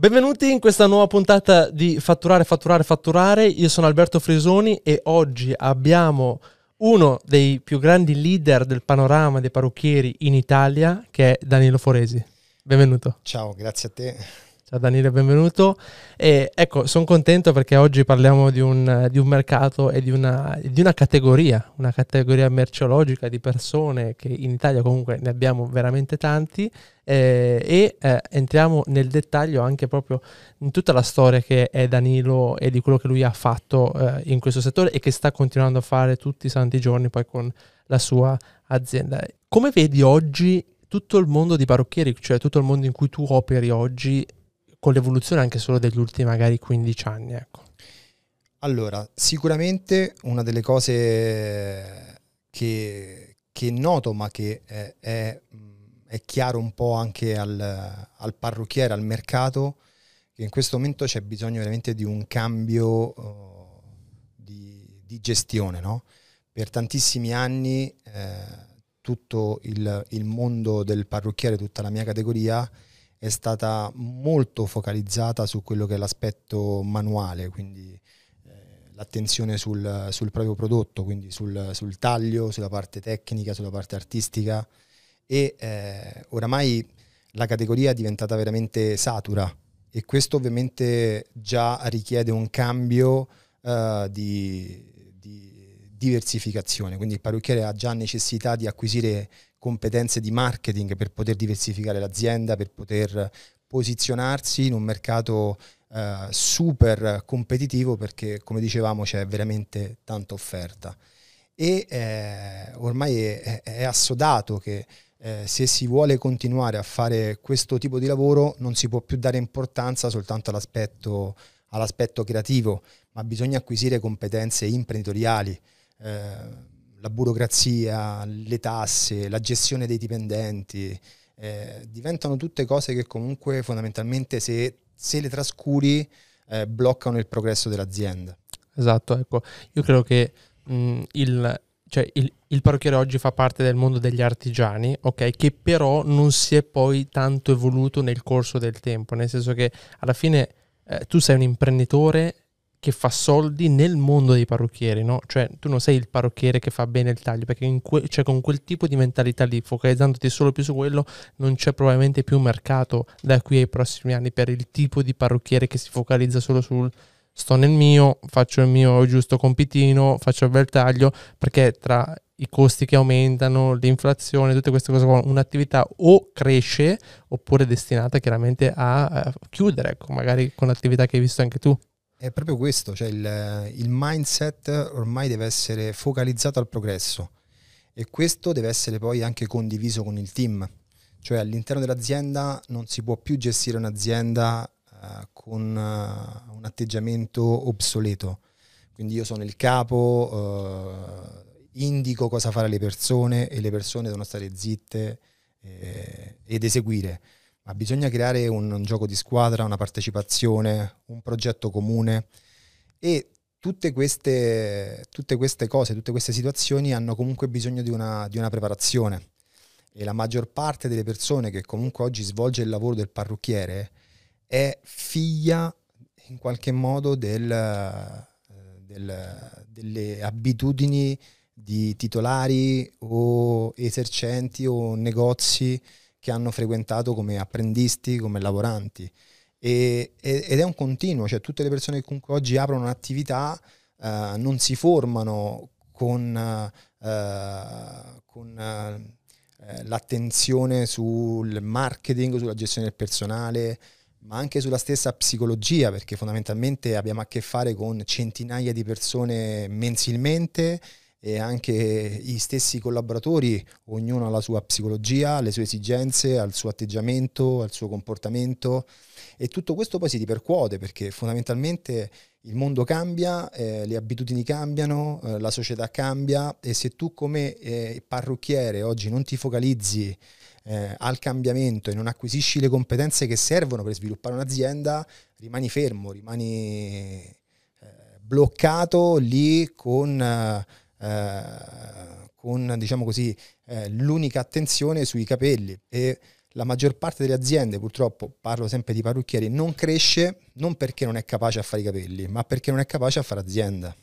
Benvenuti in questa nuova puntata di Fatturare, Fatturare, Fatturare. Io sono Alberto Frisoni e oggi abbiamo uno dei più grandi leader del panorama dei parrucchieri in Italia, che è Danilo Foresi. Benvenuto. Ciao, grazie a te. Ciao Danilo, benvenuto. E ecco, sono contento perché oggi parliamo di un, di un mercato e di una, di una, categoria, una categoria merceologica di persone che in Italia comunque ne abbiamo veramente tanti eh, e eh, entriamo nel dettaglio anche proprio in tutta la storia che è Danilo e di quello che lui ha fatto eh, in questo settore e che sta continuando a fare tutti i santi giorni poi con la sua azienda. Come vedi oggi tutto il mondo di parrucchieri, cioè tutto il mondo in cui tu operi oggi, con l'evoluzione anche solo degli ultimi magari 15 anni? Ecco. Allora, sicuramente una delle cose che, che noto, ma che è, è, è, chiaro un po' anche al, al, parrucchiere, al mercato, che in questo momento c'è bisogno veramente di un cambio uh, di, di, gestione. No? Per tantissimi anni eh, tutto il, il mondo del parrucchiere, tutta la mia categoria, è stata molto focalizzata su quello che è l'aspetto manuale, quindi eh, l'attenzione sul, sul, proprio prodotto, quindi sul, sul, taglio, sulla parte tecnica, sulla parte artistica. E eh, oramai la categoria è diventata veramente satura e questo ovviamente già richiede un cambio uh, di, di diversificazione, quindi il parrucchiere ha già necessità di acquisire competenze di marketing per poter diversificare l'azienda, per poter posizionarsi in un mercato eh, super competitivo perché come dicevamo c'è veramente tanta offerta e eh, ormai è, è, assodato che eh, se si vuole continuare a fare questo tipo di lavoro non si può più dare importanza soltanto all'aspetto, all'aspetto creativo, ma bisogna acquisire competenze imprenditoriali. Eh, la burocrazia, le tasse, la gestione dei dipendenti, eh, diventano tutte cose che comunque fondamentalmente se, se le trascuri eh, bloccano il progresso dell'azienda. Esatto, ecco, io credo che mh, il, cioè, il, il, parrucchiere oggi fa parte del mondo degli artigiani, ok, che però non si è poi tanto evoluto nel corso del tempo, nel senso che alla fine eh, tu sei un imprenditore che fa soldi nel mondo dei parrucchieri, no? Cioè, tu non sei il parrucchiere che fa bene il taglio, perché que- cioè, con quel tipo di mentalità lì, focalizzandoti solo più su quello, non c'è probabilmente più mercato da qui ai prossimi anni per il tipo di parrucchiere che si focalizza solo sul sto nel mio, faccio il mio giusto compitino, faccio il bel taglio, perché tra i costi che aumentano, l'inflazione, tutte queste cose qua, un'attività o cresce oppure è destinata chiaramente a, a chiudere, ecco, magari con l'attività che hai visto anche tu. È proprio questo, cioè il, il, mindset ormai deve essere focalizzato al progresso e questo deve essere poi anche condiviso con il team, cioè all'interno dell'azienda non si può più gestire un'azienda uh, con uh, un atteggiamento obsoleto, quindi io sono il capo, uh, indico cosa fare alle persone e le persone devono stare zitte eh, ed eseguire ma bisogna creare un, un gioco di squadra, una partecipazione, un progetto comune. E tutte queste, tutte queste, cose, tutte queste situazioni hanno comunque bisogno di una, di una, preparazione. E la maggior parte delle persone che comunque oggi svolge il lavoro del parrucchiere è figlia in qualche modo del, del, delle abitudini di titolari o esercenti o negozi che hanno frequentato come apprendisti, come lavoranti. E, ed è un continuo, cioè tutte le persone che comunque oggi aprono un'attività uh, non si formano con, uh, con uh, l'attenzione sul marketing, sulla gestione del personale, ma anche sulla stessa psicologia, perché fondamentalmente abbiamo a che fare con centinaia di persone mensilmente e anche gli stessi collaboratori, ognuno ha la sua psicologia, le sue esigenze, ha il suo atteggiamento, ha il suo comportamento. E tutto questo poi si ripercuote perché fondamentalmente il mondo cambia, eh, le abitudini cambiano, eh, la società cambia e se tu come eh, parrucchiere oggi non ti focalizzi eh, al cambiamento e non acquisisci le competenze che servono per sviluppare un'azienda, rimani fermo, rimani eh, bloccato lì con eh, con diciamo così, eh, l'unica attenzione sui capelli e la maggior parte delle aziende, purtroppo parlo sempre di parrucchieri, non cresce non perché non è capace a fare i capelli, ma perché non è capace a fare azienda.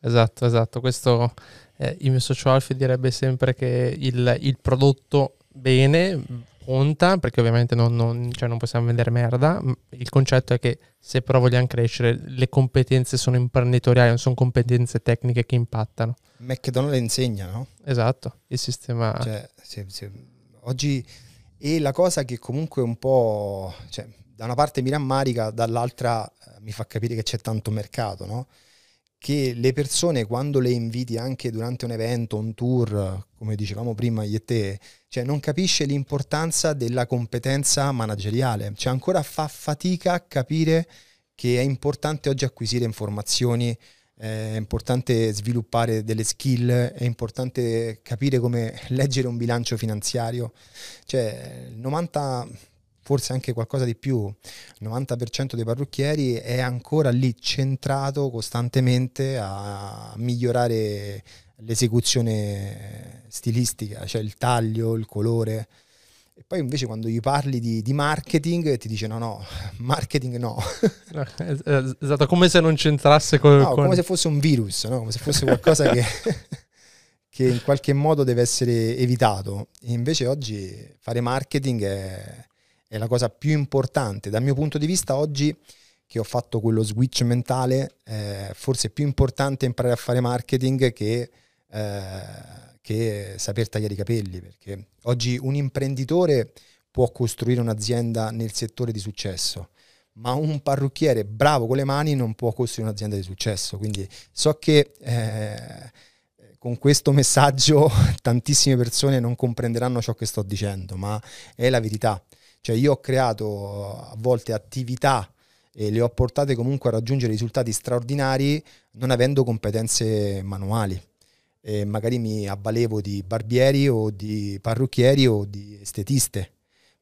Esatto, esatto. Questo eh, il mio socio Alfie direbbe sempre che il, il prodotto bene conta, perché ovviamente non, non, cioè non, possiamo vendere merda. Il concetto è che se però vogliamo crescere, le competenze sono imprenditoriali, non sono competenze tecniche che impattano. McDonald's le insegna, no? Esatto, il sistema... Cioè, se, se, oggi e la cosa che comunque un po', cioè, da una parte mi rammarica, dall'altra eh, mi fa capire che c'è tanto mercato, no? Che le persone quando le inviti anche durante un evento, un tour, come dicevamo prima io e te, cioè non capisce l'importanza della competenza manageriale, cioè ancora fa fatica a capire che è importante oggi acquisire informazioni è importante sviluppare delle skill, è importante capire come leggere un bilancio finanziario. Cioè, il 90, forse anche qualcosa di più, il 90% dei parrucchieri è ancora lì centrato costantemente a migliorare l'esecuzione stilistica, cioè il taglio, il colore. E poi invece quando gli parli di, di marketing ti dice no, no, marketing no. esatto, come se non c'entrasse con... No, con... come se fosse un virus, no? come se fosse qualcosa che, che, in qualche modo deve essere evitato. E invece oggi fare marketing è, è la cosa più importante. Dal mio punto di vista oggi che ho fatto quello switch mentale, eh, forse è più importante imparare a fare marketing che... Eh, che saper tagliare i capelli, perché oggi un imprenditore può costruire un'azienda nel settore di successo, ma un parrucchiere bravo con le mani non può costruire un'azienda di successo. Quindi so che eh, con questo messaggio tantissime persone non comprenderanno ciò che sto dicendo, ma è la verità. Cioè io ho creato a volte attività e le ho portate comunque a raggiungere risultati straordinari non avendo competenze manuali. E magari mi avvalevo di barbieri o di parrucchieri o di estetiste,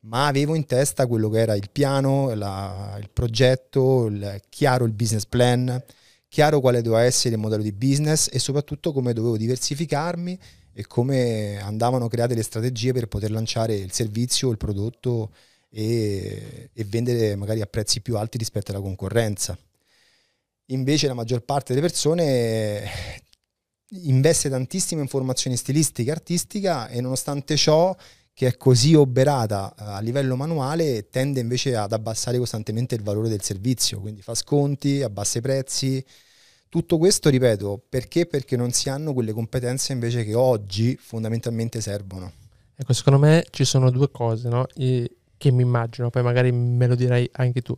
ma avevo in testa quello che era il piano, la, il progetto, il, chiaro il business plan, chiaro quale doveva essere il modello di business e soprattutto come dovevo diversificarmi e come andavano create le strategie per poter lanciare il servizio, il prodotto e, e vendere magari a prezzi più alti rispetto alla concorrenza. Invece la maggior parte delle persone investe tantissime informazioni stilistiche e artistica e nonostante ciò che è così oberata eh, a livello manuale tende invece ad abbassare costantemente il valore del servizio, quindi fa sconti, abbassa i prezzi. Tutto questo, ripeto, perché? Perché non si hanno quelle competenze invece che oggi fondamentalmente servono. Ecco, secondo me ci sono due cose no? che mi immagino, poi magari me lo direi anche tu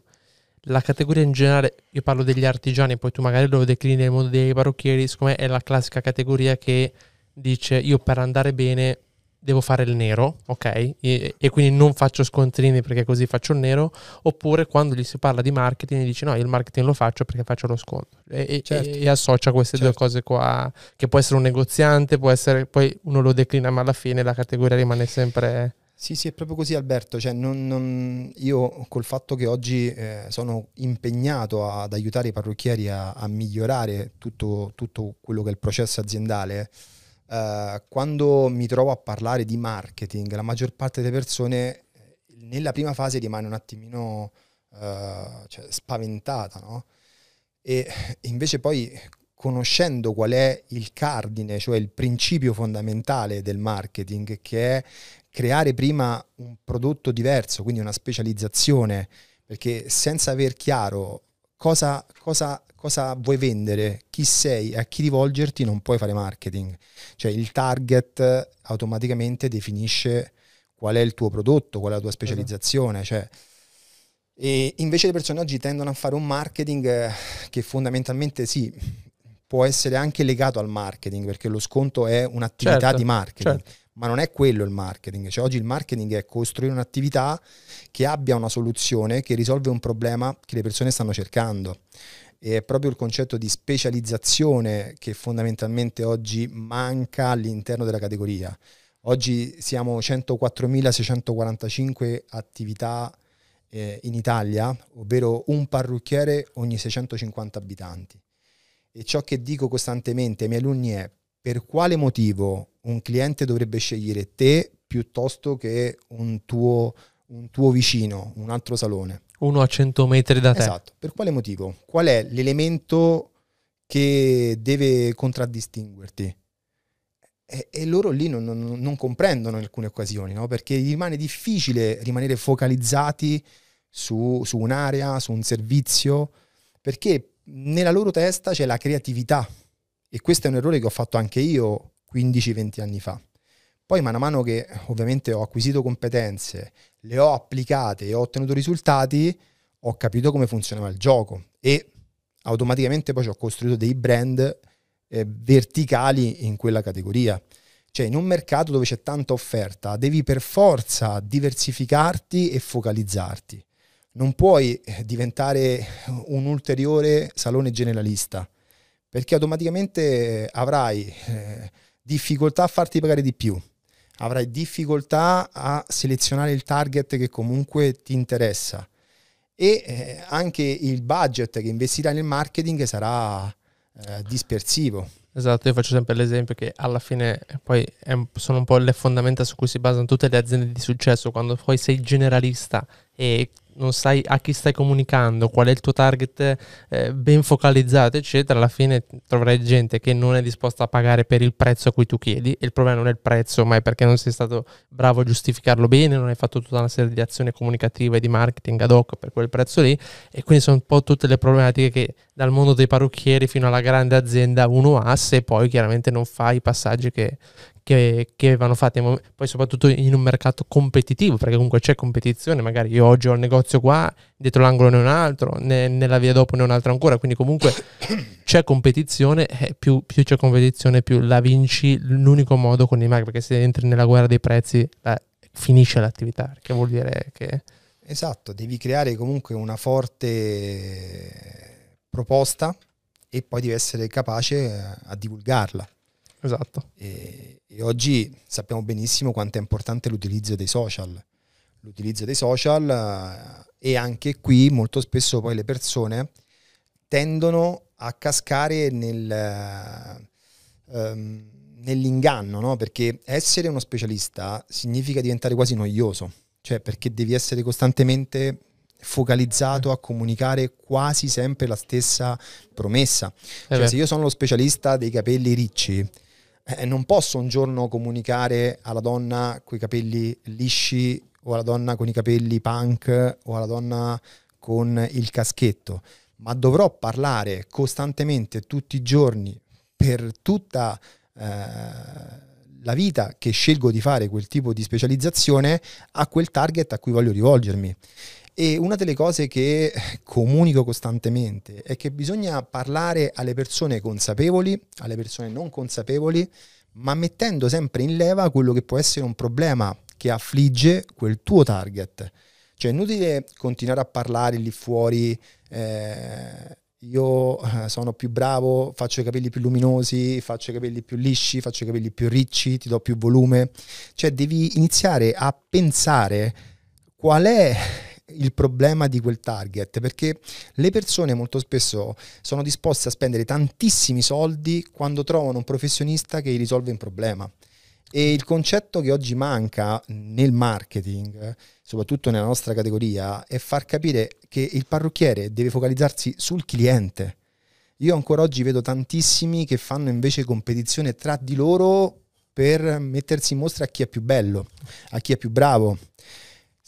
la categoria in generale, io parlo degli artigiani, poi tu magari lo declini nel mondo dei parrucchieri, siccome è la classica categoria che dice io per andare bene devo fare il nero, ok? E, e, quindi non faccio scontrini perché così faccio il nero, oppure quando gli si parla di marketing dici no, io il marketing lo faccio perché faccio lo sconto e, certo. e, e associa queste certo. due cose qua, che può essere un negoziante, può essere, poi uno lo declina ma alla fine la categoria rimane sempre... Sì, sì, è proprio così Alberto, cioè, non, non, io col fatto che oggi eh, sono impegnato ad aiutare i parrucchieri a, a migliorare tutto, tutto, quello che è il processo aziendale, eh, quando mi trovo a parlare di marketing, la maggior parte delle persone eh, nella prima fase rimane un attimino eh, cioè, spaventata, no? E invece poi conoscendo qual è il cardine, cioè il principio fondamentale del marketing, che è creare prima un prodotto diverso, quindi una specializzazione, perché senza aver chiaro cosa, cosa, cosa vuoi vendere, chi sei, a chi rivolgerti, non puoi fare marketing. Cioè il target automaticamente definisce qual è il tuo prodotto, qual è la tua specializzazione. Cioè, e invece le persone oggi tendono a fare un marketing eh, che fondamentalmente sì, può essere anche legato al marketing, perché lo sconto è un'attività certo, di marketing. Certo ma non è quello il marketing. Cioè, oggi il marketing è costruire un'attività che abbia una soluzione, che risolve un problema che le persone stanno cercando. E è proprio il concetto di specializzazione che fondamentalmente oggi manca all'interno della categoria. Oggi siamo 104.645 attività eh, in Italia, ovvero un parrucchiere ogni 650 abitanti. E ciò che dico costantemente ai miei alunni è per quale motivo un cliente dovrebbe scegliere te piuttosto che un tuo, un tuo vicino, un altro salone. Uno a 100 metri da te. Esatto. Per quale motivo? Qual è l'elemento che deve contraddistinguerti? E, e loro lì non, non, non, comprendono in alcune occasioni, no? perché rimane difficile rimanere focalizzati su, su un'area, su un servizio, perché nella loro testa c'è la creatività. E questo è un errore che ho fatto anche io 15-20 anni fa. Poi man mano che ovviamente ho acquisito competenze, le ho applicate e ho ottenuto risultati, ho capito come funzionava il gioco e automaticamente poi ci ho costruito dei brand eh, verticali in quella categoria. Cioè in un mercato dove c'è tanta offerta devi per forza diversificarti e focalizzarti. Non puoi eh, diventare un ulteriore salone generalista perché automaticamente avrai eh, difficoltà a farti pagare di più, avrai difficoltà a selezionare il target che comunque ti interessa e eh, anche il budget che investirai nel marketing sarà eh, dispersivo. Esatto, io faccio sempre l'esempio che alla fine poi è, sono un po' le fondamenta su cui si basano tutte le aziende di successo, quando poi sei generalista e non sai a chi stai comunicando, qual è il tuo target eh, ben focalizzato, eccetera, alla fine troverai gente che non è disposta a pagare per il prezzo a cui tu chiedi. E il problema non è il prezzo, ma è perché non sei stato bravo a giustificarlo bene, non hai fatto tutta una serie di azioni comunicative e di marketing ad hoc per quel prezzo lì. E quindi sono un po' tutte le problematiche che dal mondo dei parrucchieri fino alla grande azienda uno ha se poi chiaramente non fa i passaggi che, che, che, vanno fatti, poi soprattutto in un mercato competitivo, perché comunque c'è competizione, magari io oggi ho il negozio qua, dietro l'angolo ne ho un altro, ne, nella via dopo ne ho un altro ancora, quindi comunque c'è competizione, eh, più, più, c'è competizione più la vinci l'unico modo con i marchi, perché se entri nella guerra dei prezzi la, finisce l'attività, che vuol dire che... Esatto, devi creare comunque una forte proposta e poi devi essere capace a divulgarla. Esatto. E, e oggi sappiamo benissimo quanto è importante l'utilizzo dei social. L'utilizzo dei social eh, e anche qui molto spesso poi le persone tendono a cascare nel, um, nell'inganno, no? perché essere uno specialista significa diventare quasi noioso, cioè perché devi essere costantemente focalizzato a comunicare quasi sempre la stessa promessa. Cioè, se io sono lo specialista dei capelli ricci, eh, non posso un giorno comunicare alla donna con i capelli lisci o alla donna con i capelli punk o alla donna con il caschetto, ma dovrò parlare costantemente tutti i giorni per tutta eh, la vita che scelgo di fare quel tipo di specializzazione a quel target a cui voglio rivolgermi. E una delle cose che comunico costantemente è che bisogna parlare alle persone consapevoli, alle persone non consapevoli, ma mettendo sempre in leva quello che può essere un problema che affligge quel tuo target. Cioè è inutile continuare a parlare lì fuori, eh, io eh, sono più bravo, faccio i capelli più luminosi, faccio i capelli più lisci, faccio i capelli più ricci, ti do più volume. Cioè devi iniziare a pensare qual è il problema di quel target, perché le persone molto spesso sono disposte a spendere tantissimi soldi quando trovano un professionista che gli risolve un problema. E il concetto che oggi manca nel marketing, soprattutto nella nostra categoria, è far capire che il parrucchiere deve focalizzarsi sul cliente. Io ancora oggi vedo tantissimi che fanno invece competizione tra di loro per mettersi in mostra a chi è più bello, a chi è più bravo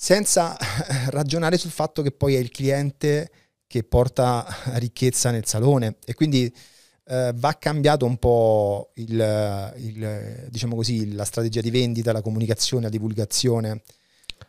senza ragionare sul fatto che poi è il cliente che porta ricchezza nel salone e quindi eh, va cambiato un po' il, il, diciamo così, la strategia di vendita, la comunicazione, la divulgazione.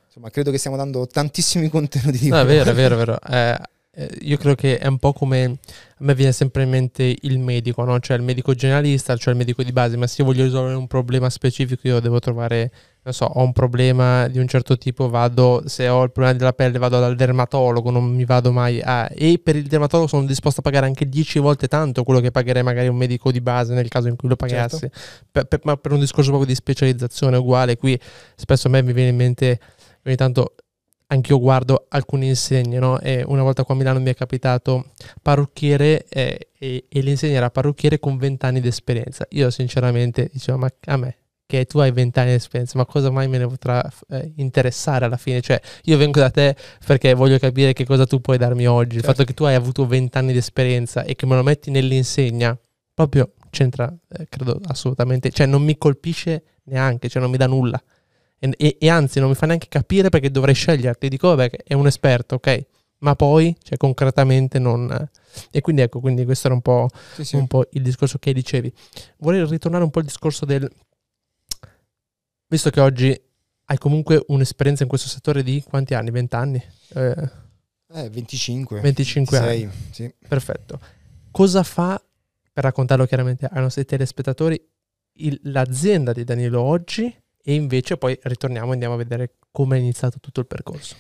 Insomma, credo che stiamo dando tantissimi contenuti di no, è vero, è vero, è vero. Eh, eh, io credo che è un po' come a me viene sempre in mente il medico, no? cioè il medico generalista, cioè il medico di base, ma se io voglio risolvere un problema specifico io devo trovare, non so, ho un problema di un certo tipo, vado, se ho il problema della pelle vado dal dermatologo, non mi vado mai a... e per il dermatologo sono disposto a pagare anche 10 volte tanto quello che pagherei magari un medico di base nel caso in cui lo pagassi, certo. per, per, ma per un discorso proprio di specializzazione uguale, qui spesso a me mi viene in mente ogni tanto anche io guardo alcune insegne, no? E una volta qua a Milano mi è capitato parrucchiere eh, e, e l'insegna era parrucchiere con 20 anni di esperienza. Io sinceramente dicevo, ma a me che tu hai vent'anni di esperienza, ma cosa mai me ne potrà eh, interessare alla fine? Cioè, io vengo da te perché voglio capire che cosa tu puoi darmi oggi. Certo. Il fatto che tu hai avuto vent'anni di esperienza e che me lo metti nell'insegna, proprio c'entra, eh, credo assolutamente, cioè non mi colpisce neanche, cioè non mi dà nulla. E, e, e anzi, non mi fa neanche capire perché dovrei sceglierti. Dico, vabbè, è un esperto, ok ma poi, cioè, concretamente non... E quindi ecco, quindi questo era un po', sì, sì. un po' il discorso che dicevi. Vorrei ritornare un po' al discorso del... Visto che oggi hai comunque un'esperienza in questo settore di quanti anni? 20 anni? Eh, eh 25. 25 6, anni. Sì. Perfetto. Cosa fa, per raccontarlo chiaramente ai nostri telespettatori, il, l'azienda di Danilo oggi e invece poi ritorniamo e andiamo a vedere come è iniziato tutto il percorso.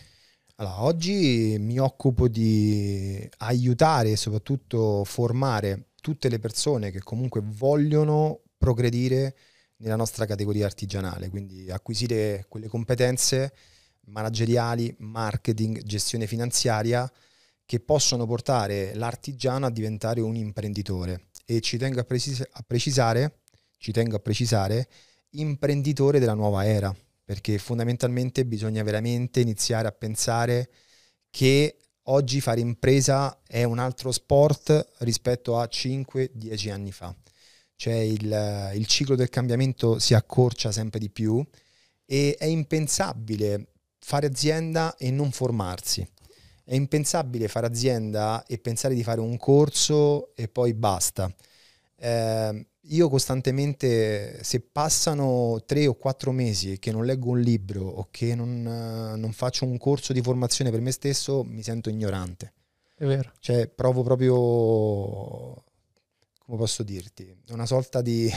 Allora, oggi mi occupo di aiutare e soprattutto formare tutte le persone che comunque vogliono progredire nella nostra categoria artigianale, quindi acquisire quelle competenze manageriali, marketing, gestione finanziaria che possono portare l'artigiano a diventare un imprenditore e ci tengo a, precis- a precisare, ci tengo a precisare, imprenditore della nuova era, perché fondamentalmente bisogna veramente iniziare a pensare che oggi fare impresa è un altro sport rispetto a 5-10 anni fa. Cioè il, il ciclo del cambiamento si accorcia sempre di più e è impensabile fare azienda e non formarsi. È impensabile fare azienda e pensare di fare un corso e poi basta. Eh, io costantemente, se passano tre o quattro mesi che non leggo un libro o che non, non, faccio un corso di formazione per me stesso, mi sento ignorante. È vero. Cioè, provo proprio, come posso dirti, una sorta di...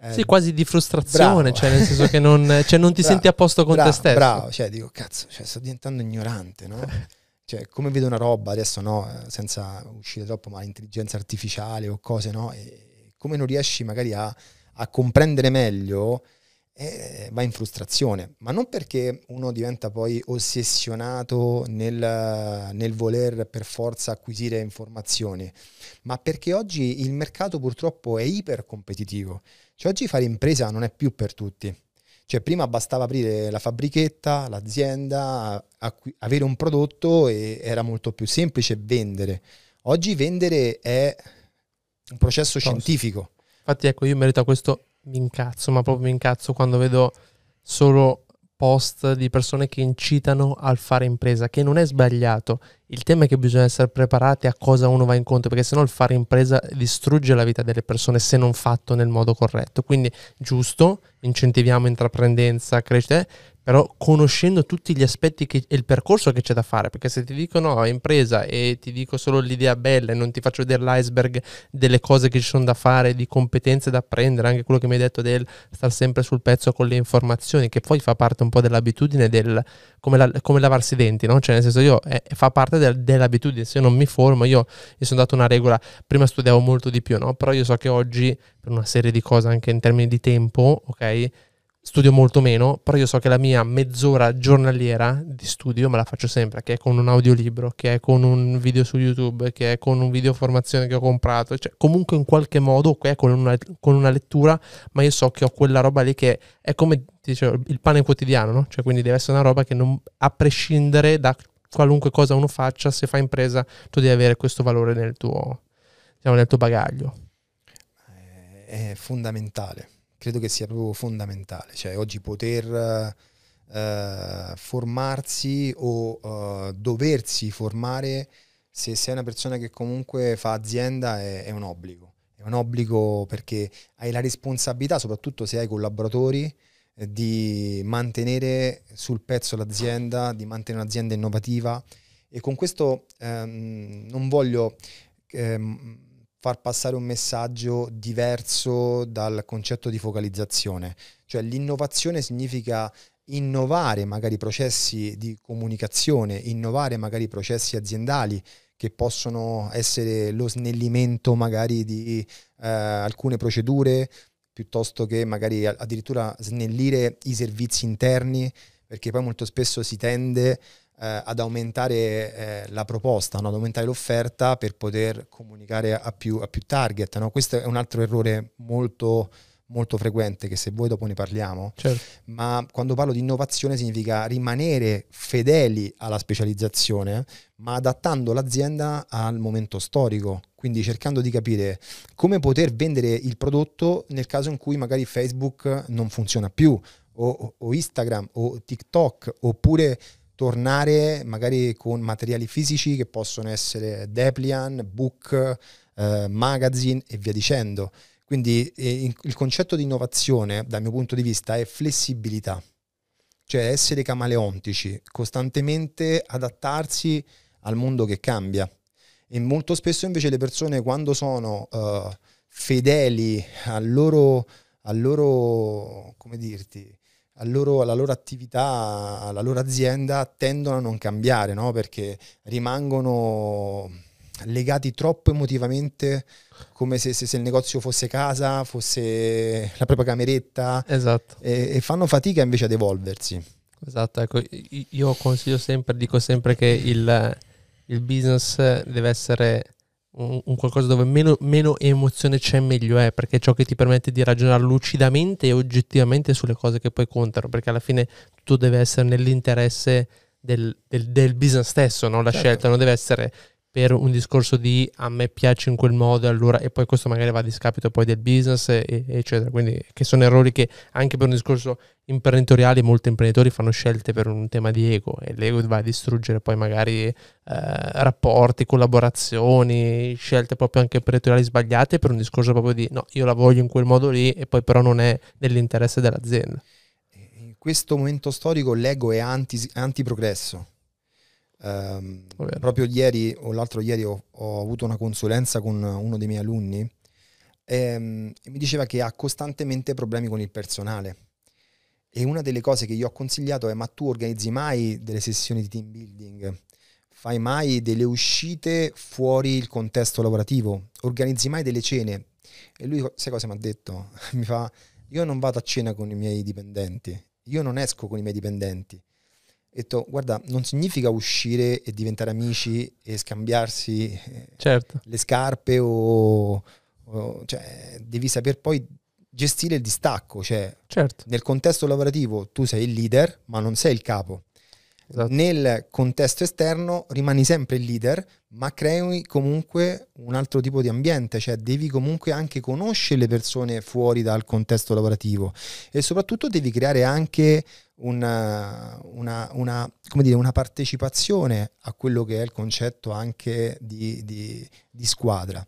eh, sì, quasi di frustrazione, cioè nel senso che non, cioè non ti bravo, senti a posto con bravo, te stesso. Bravo, cioè dico, cazzo, cioè, sto diventando ignorante, no? cioè, come vedo una roba, adesso no, eh, senza uscire troppo, ma l'intelligenza artificiale o cose, no? E, come non riesci magari a, a comprendere meglio, eh, va in frustrazione, ma non perché uno diventa poi ossessionato nel, nel, voler per forza acquisire informazioni, ma perché oggi il mercato purtroppo è iper competitivo. Cioè oggi fare impresa non è più per tutti. Cioè prima bastava aprire la fabbrichetta, l'azienda, acqu- avere un prodotto e era molto più semplice vendere. Oggi vendere è un processo Tosto. scientifico. Infatti, ecco, io merito a questo mi incazzo, ma proprio mi incazzo quando vedo solo post di persone che incitano al fare impresa, che non è sbagliato. Il tema è che bisogna essere preparati a cosa uno va incontro, perché sennò il fare impresa distrugge la vita delle persone se non fatto nel modo corretto. Quindi, giusto, incentiviamo intraprendenza, crescita, però conoscendo tutti gli aspetti e il percorso che c'è da fare, perché se ti dicono no, impresa e ti dico solo l'idea bella e non ti faccio vedere l'iceberg delle cose che ci sono da fare, di competenze da apprendere, anche quello che mi hai detto del star sempre sul pezzo con le informazioni, che poi fa parte un po' dell'abitudine del come, la, come lavarsi i denti, no? Cioè nel senso io eh, fa parte del, dell'abitudine, se io non mi formo, io mi sono dato una regola, prima studiavo molto di più, no? Però io so che oggi per una serie di cose anche in termini di tempo, ok? Studio molto meno, però io so che la mia mezz'ora giornaliera di studio me la faccio sempre, che è con un audiolibro, che è con un video su YouTube, che è con un video formazione che ho comprato, cioè comunque in qualche modo che è con una, con una lettura, ma io so che ho quella roba lì che è come dicevo, il pane quotidiano, no? Cioè quindi deve essere una roba che non, a prescindere da qualunque cosa uno faccia, se fa impresa, tu devi avere questo valore nel tuo, diciamo, nel tuo bagaglio. È fondamentale credo che sia proprio fondamentale, cioè oggi poter eh, formarsi o eh, doversi formare se sei una persona che comunque fa azienda è, è, un obbligo, è un obbligo perché hai la responsabilità, soprattutto se hai collaboratori, eh, di mantenere sul pezzo l'azienda, di mantenere un'azienda innovativa. E con questo ehm, non voglio... Ehm, far passare un messaggio diverso dal concetto di focalizzazione. Cioè l'innovazione significa innovare magari processi di comunicazione, innovare magari processi aziendali che possono essere lo snellimento magari di eh, alcune procedure, piuttosto che magari addirittura snellire i servizi interni, perché poi molto spesso si tende eh, ad aumentare eh, la proposta, no? ad aumentare l'offerta per poter comunicare a più, a più target. No? Questo è un altro errore molto, molto frequente, che se vuoi dopo ne parliamo, Certo. ma quando parlo di innovazione significa rimanere fedeli alla specializzazione, ma adattando l'azienda al momento storico, quindi cercando di capire come poter vendere il prodotto nel caso in cui magari Facebook non funziona più, o, o Instagram, o TikTok, oppure tornare magari con materiali fisici che possono essere Deplian, book, eh, magazine e via dicendo. Quindi eh, il concetto di innovazione, dal mio punto di vista, è flessibilità, cioè essere camaleontici, costantemente adattarsi al mondo che cambia. E molto spesso invece le persone quando sono uh, fedeli al loro, al loro, come dirti, loro, alla loro attività, alla loro azienda, tendono a non cambiare, no? perché rimangono legati troppo emotivamente come se, se, se, il negozio fosse casa, fosse la propria cameretta esatto. e, e, fanno fatica invece ad evolversi. Esatto, ecco, io consiglio sempre, dico sempre che il, il business deve essere un, un qualcosa dove meno, meno, emozione c'è meglio è, perché è ciò che ti permette di ragionare lucidamente e oggettivamente sulle cose che poi contano, perché alla fine tutto deve essere nell'interesse del, del, del business stesso, no? la certo. scelta non deve essere per un discorso di a me piace in quel modo allora e poi questo magari va a discapito poi del business e, eccetera. Quindi che sono errori che anche per un discorso imprenditoriale molti imprenditori fanno scelte per un tema di ego e l'ego va a distruggere poi magari eh, rapporti, collaborazioni scelte proprio anche imprenditoriali sbagliate per un discorso proprio di no io la voglio in quel modo lì e poi però non è nell'interesse dell'azienda. In questo momento storico l'ego è anti, anti-progresso Um, proprio ieri o l'altro ieri ho, ho, avuto una consulenza con uno dei miei alunni e, um, e, mi diceva che ha costantemente problemi con il personale. E una delle cose che io ho consigliato è ma tu organizzi mai delle sessioni di team building? Fai mai delle uscite fuori il contesto lavorativo? Organizzi mai delle cene? E lui, sai cosa mi ha detto? mi fa, io non vado a cena con i miei dipendenti, io non esco con i miei dipendenti detto, guarda, non significa uscire e diventare amici e scambiarsi eh, certo. le scarpe o, o, cioè, devi saper poi gestire il distacco, cioè certo. nel contesto lavorativo tu sei il leader, ma non sei il capo. Esatto. Nel contesto esterno rimani sempre il leader, ma crei comunque un altro tipo di ambiente, cioè devi comunque anche conoscere le persone fuori dal contesto lavorativo e soprattutto devi creare anche una, una, una, dire, una partecipazione a quello che è il concetto anche di, di, di squadra.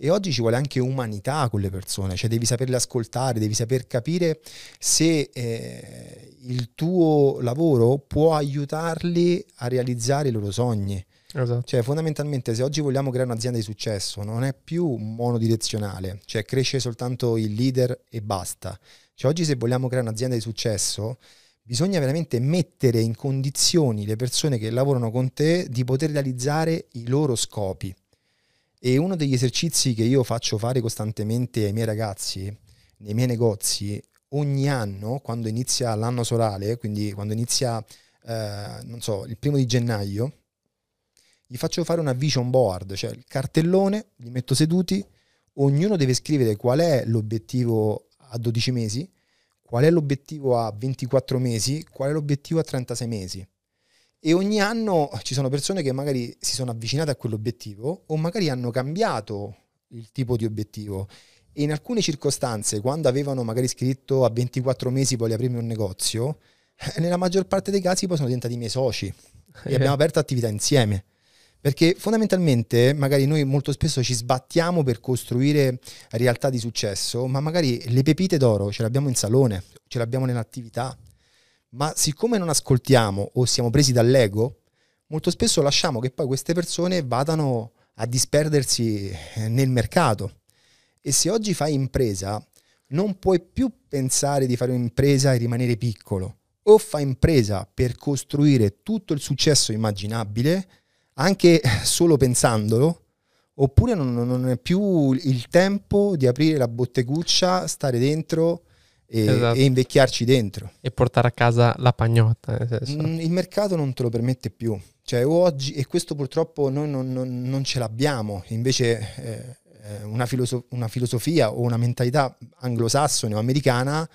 E oggi ci vuole anche umanità con le persone, cioè devi saperle ascoltare, devi saper capire se eh, il tuo lavoro può aiutarli a realizzare i loro sogni. Esatto. Cioè, fondamentalmente, se oggi vogliamo creare un'azienda di successo, non è più monodirezionale, cioè cresce soltanto il leader e basta. Cioè, oggi, se vogliamo creare un'azienda di successo, bisogna veramente mettere in condizioni le persone che lavorano con te di poter realizzare i loro scopi. E uno degli esercizi che io faccio fare costantemente ai miei ragazzi nei miei negozi ogni anno, quando inizia l'anno solare, quindi quando inizia, eh, non so, il primo di gennaio, gli faccio fare una vision board, cioè il cartellone, li metto seduti, ognuno deve scrivere qual è l'obiettivo a 12 mesi, qual è l'obiettivo a 24 mesi, qual è l'obiettivo a 36 mesi. E ogni anno ci sono persone che magari si sono avvicinate a quell'obiettivo o magari hanno cambiato il tipo di obiettivo. E in alcune circostanze, quando avevano magari scritto a 24 mesi voglio aprirmi un negozio, eh, nella maggior parte dei casi poi sono diventati miei soci e abbiamo aperto attività insieme. Perché fondamentalmente magari noi molto spesso ci sbattiamo per costruire realtà di successo, ma magari le pepite d'oro ce le abbiamo in salone, ce le abbiamo nell'attività, ma siccome non ascoltiamo o siamo presi dall'ego, molto spesso lasciamo che poi queste persone vadano a disperdersi eh, nel mercato. E se oggi fai impresa, non puoi più pensare di fare un'impresa e rimanere piccolo. O fai impresa per costruire tutto il successo immaginabile, anche solo pensandolo, oppure non, non è più il tempo di aprire la botteguccia, stare dentro e, esatto. e, invecchiarci dentro. E portare a casa la pagnotta. Mm, il mercato non te lo permette più. Cioè oggi, e questo purtroppo noi non, non, non ce l'abbiamo, invece eh, eh, una, filosof- una, filosofia o una mentalità anglosassone o americana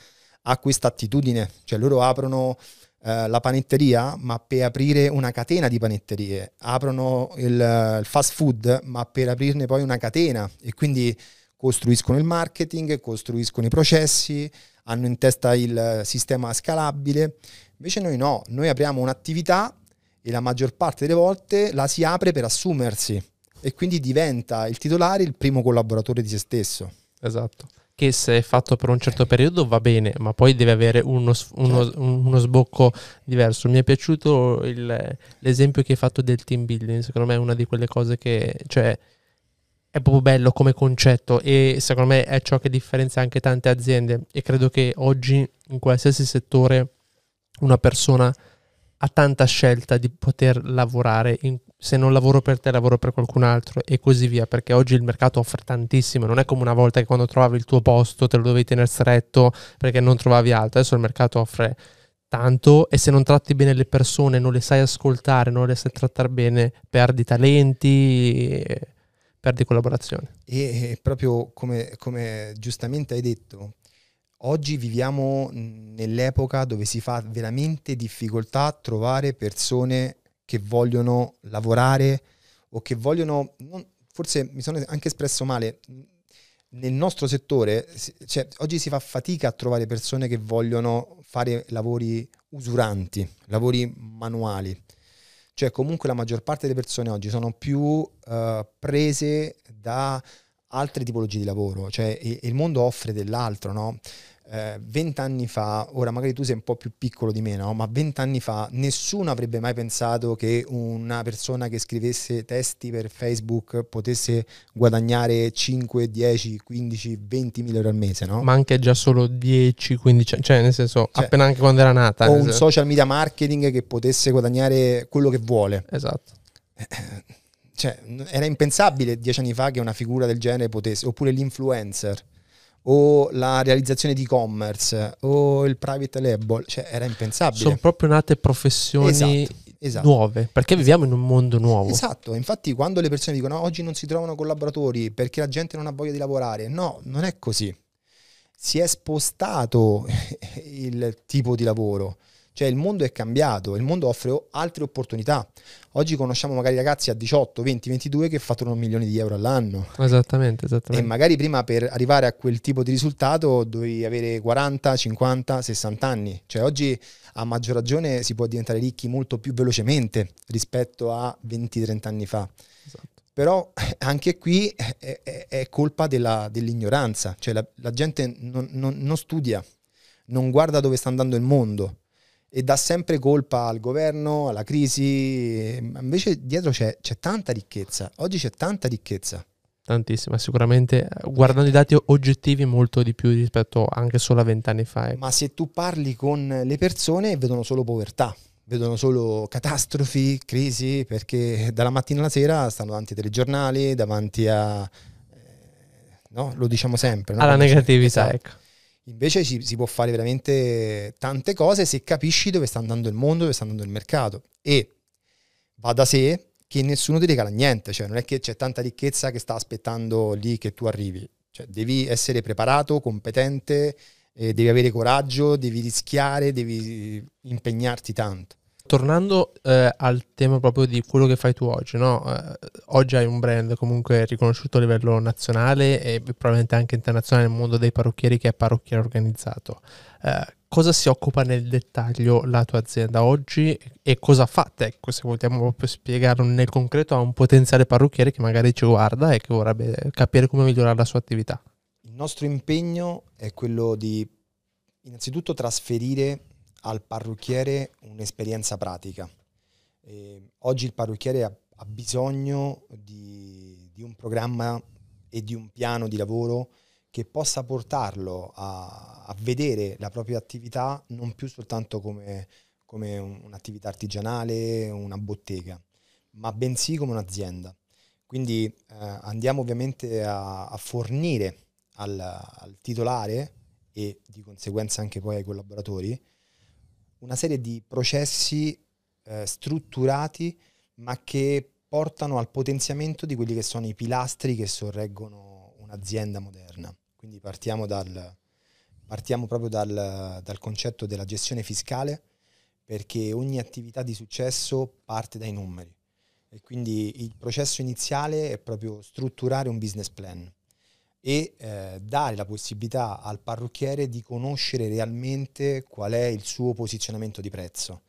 ha questa attitudine, cioè loro aprono eh, la panetteria ma per aprire una catena di panetterie, aprono il, il fast food ma per aprirne poi una catena e quindi costruiscono il marketing, costruiscono i processi, hanno in testa il sistema scalabile. Invece noi no, noi apriamo un'attività e la maggior parte delle volte la si apre per assumersi e quindi diventa il titolare il primo collaboratore di se stesso. Esatto. Che se è fatto per un certo periodo va bene, ma poi deve avere uno, uno, certo. uno sbocco diverso. Mi è piaciuto il, l'esempio che hai fatto del team building, secondo me è una di quelle cose che, cioè, è proprio bello come concetto e secondo me è ciò che differenzia anche tante aziende e credo che oggi in qualsiasi settore una persona ha tanta scelta di poter lavorare, in, se non lavoro per te lavoro per qualcun altro e così via, perché oggi il mercato offre tantissimo, non è come una volta che quando trovavi il tuo posto te lo dovevi tenere stretto perché non trovavi altro, adesso il mercato offre tanto e se non tratti bene le persone, non le sai ascoltare, non le sai trattare bene, perdi talenti perdi collaborazione. E proprio come, come giustamente hai detto, oggi viviamo nell'epoca dove si fa veramente difficoltà a trovare persone che vogliono lavorare o che vogliono, non, forse mi sono anche espresso male, nel nostro settore cioè, oggi si fa fatica a trovare persone che vogliono fare lavori usuranti, lavori manuali. Cioè comunque la maggior parte delle persone oggi sono più uh, prese da altre tipologie di lavoro, cioè il mondo offre dell'altro, no? Eh, vent'anni fa, ora magari tu sei un po' più piccolo di me, no? ma vent'anni fa nessuno avrebbe mai pensato che una persona che scrivesse testi per Facebook potesse guadagnare 5, 10, 15, 20 mila euro al mese, no? Ma anche già solo 10, 15, cioè nel senso cioè, appena anche quando era nata. O un senso. social media marketing che potesse guadagnare quello che vuole. Esatto. Eh, cioè, era impensabile dieci anni fa che una figura del genere potesse, oppure l'influencer o la realizzazione di e-commerce o il private label, cioè era impensabile. Sono proprio nate professioni esatto, esatto. nuove, perché viviamo in un mondo nuovo. Esatto, infatti quando le persone dicono oggi non si trovano collaboratori perché la gente non ha voglia di lavorare, no, non è così. Si è spostato il tipo di lavoro. Cioè il mondo è cambiato, il mondo offre altre opportunità. Oggi conosciamo magari ragazzi a 18, 20, 22 che fatturano milioni di euro all'anno. Esattamente, esattamente. E magari prima per arrivare a quel tipo di risultato dovevi avere 40, 50, 60 anni. Cioè oggi a maggior ragione si può diventare ricchi molto più velocemente rispetto a 20-30 anni fa. Esatto. Però anche qui è, è, è colpa della, dell'ignoranza, cioè la, la gente non, non, non studia, non guarda dove sta andando il mondo e dà sempre colpa al governo, alla crisi, invece dietro c'è, c'è tanta ricchezza, oggi c'è tanta ricchezza. Tantissima, sicuramente guardando i dati oggettivi molto di più rispetto anche solo a vent'anni fa. Ecco. Ma se tu parli con le persone vedono solo povertà, vedono solo catastrofi, crisi, perché dalla mattina alla sera stanno davanti ai telegiornali, davanti a... Eh, no? Lo diciamo sempre. No? Alla negatività, esatto. ecco. Invece si, si, può fare veramente tante cose se capisci dove sta andando il mondo, dove sta andando il mercato. E va da sé che nessuno ti regala niente, cioè non è che c'è tanta ricchezza che sta aspettando lì che tu arrivi. Cioè, devi essere preparato, competente, eh, devi avere coraggio, devi rischiare, devi impegnarti tanto. Tornando eh, al tema proprio di quello che fai tu oggi, no? eh, oggi hai un brand comunque riconosciuto a livello nazionale e probabilmente anche internazionale nel mondo dei parrucchieri che è parrucchiere organizzato. Eh, cosa si occupa nel dettaglio la tua azienda oggi e cosa fate? Ecco, se vogliamo proprio spiegarlo nel concreto a un potenziale parrucchiere che magari ci guarda e che vorrebbe capire come migliorare la sua attività. Il nostro impegno è quello di innanzitutto trasferire al parrucchiere un'esperienza pratica. E oggi il parrucchiere ha, ha bisogno di, di, un programma e di un piano di lavoro che possa portarlo a, a vedere la propria attività non più soltanto come, come un'attività artigianale, una bottega, ma bensì come un'azienda. Quindi eh, andiamo ovviamente a, a fornire al, al, titolare e di conseguenza anche poi ai collaboratori una serie di processi eh, strutturati ma che portano al potenziamento di quelli che sono i pilastri che sorreggono un'azienda moderna. Quindi partiamo, dal, partiamo proprio dal, dal concetto della gestione fiscale, perché ogni attività di successo parte dai numeri. E quindi il processo iniziale è proprio strutturare un business plan e eh, dare la possibilità al parrucchiere di conoscere realmente qual è il suo posizionamento di prezzo.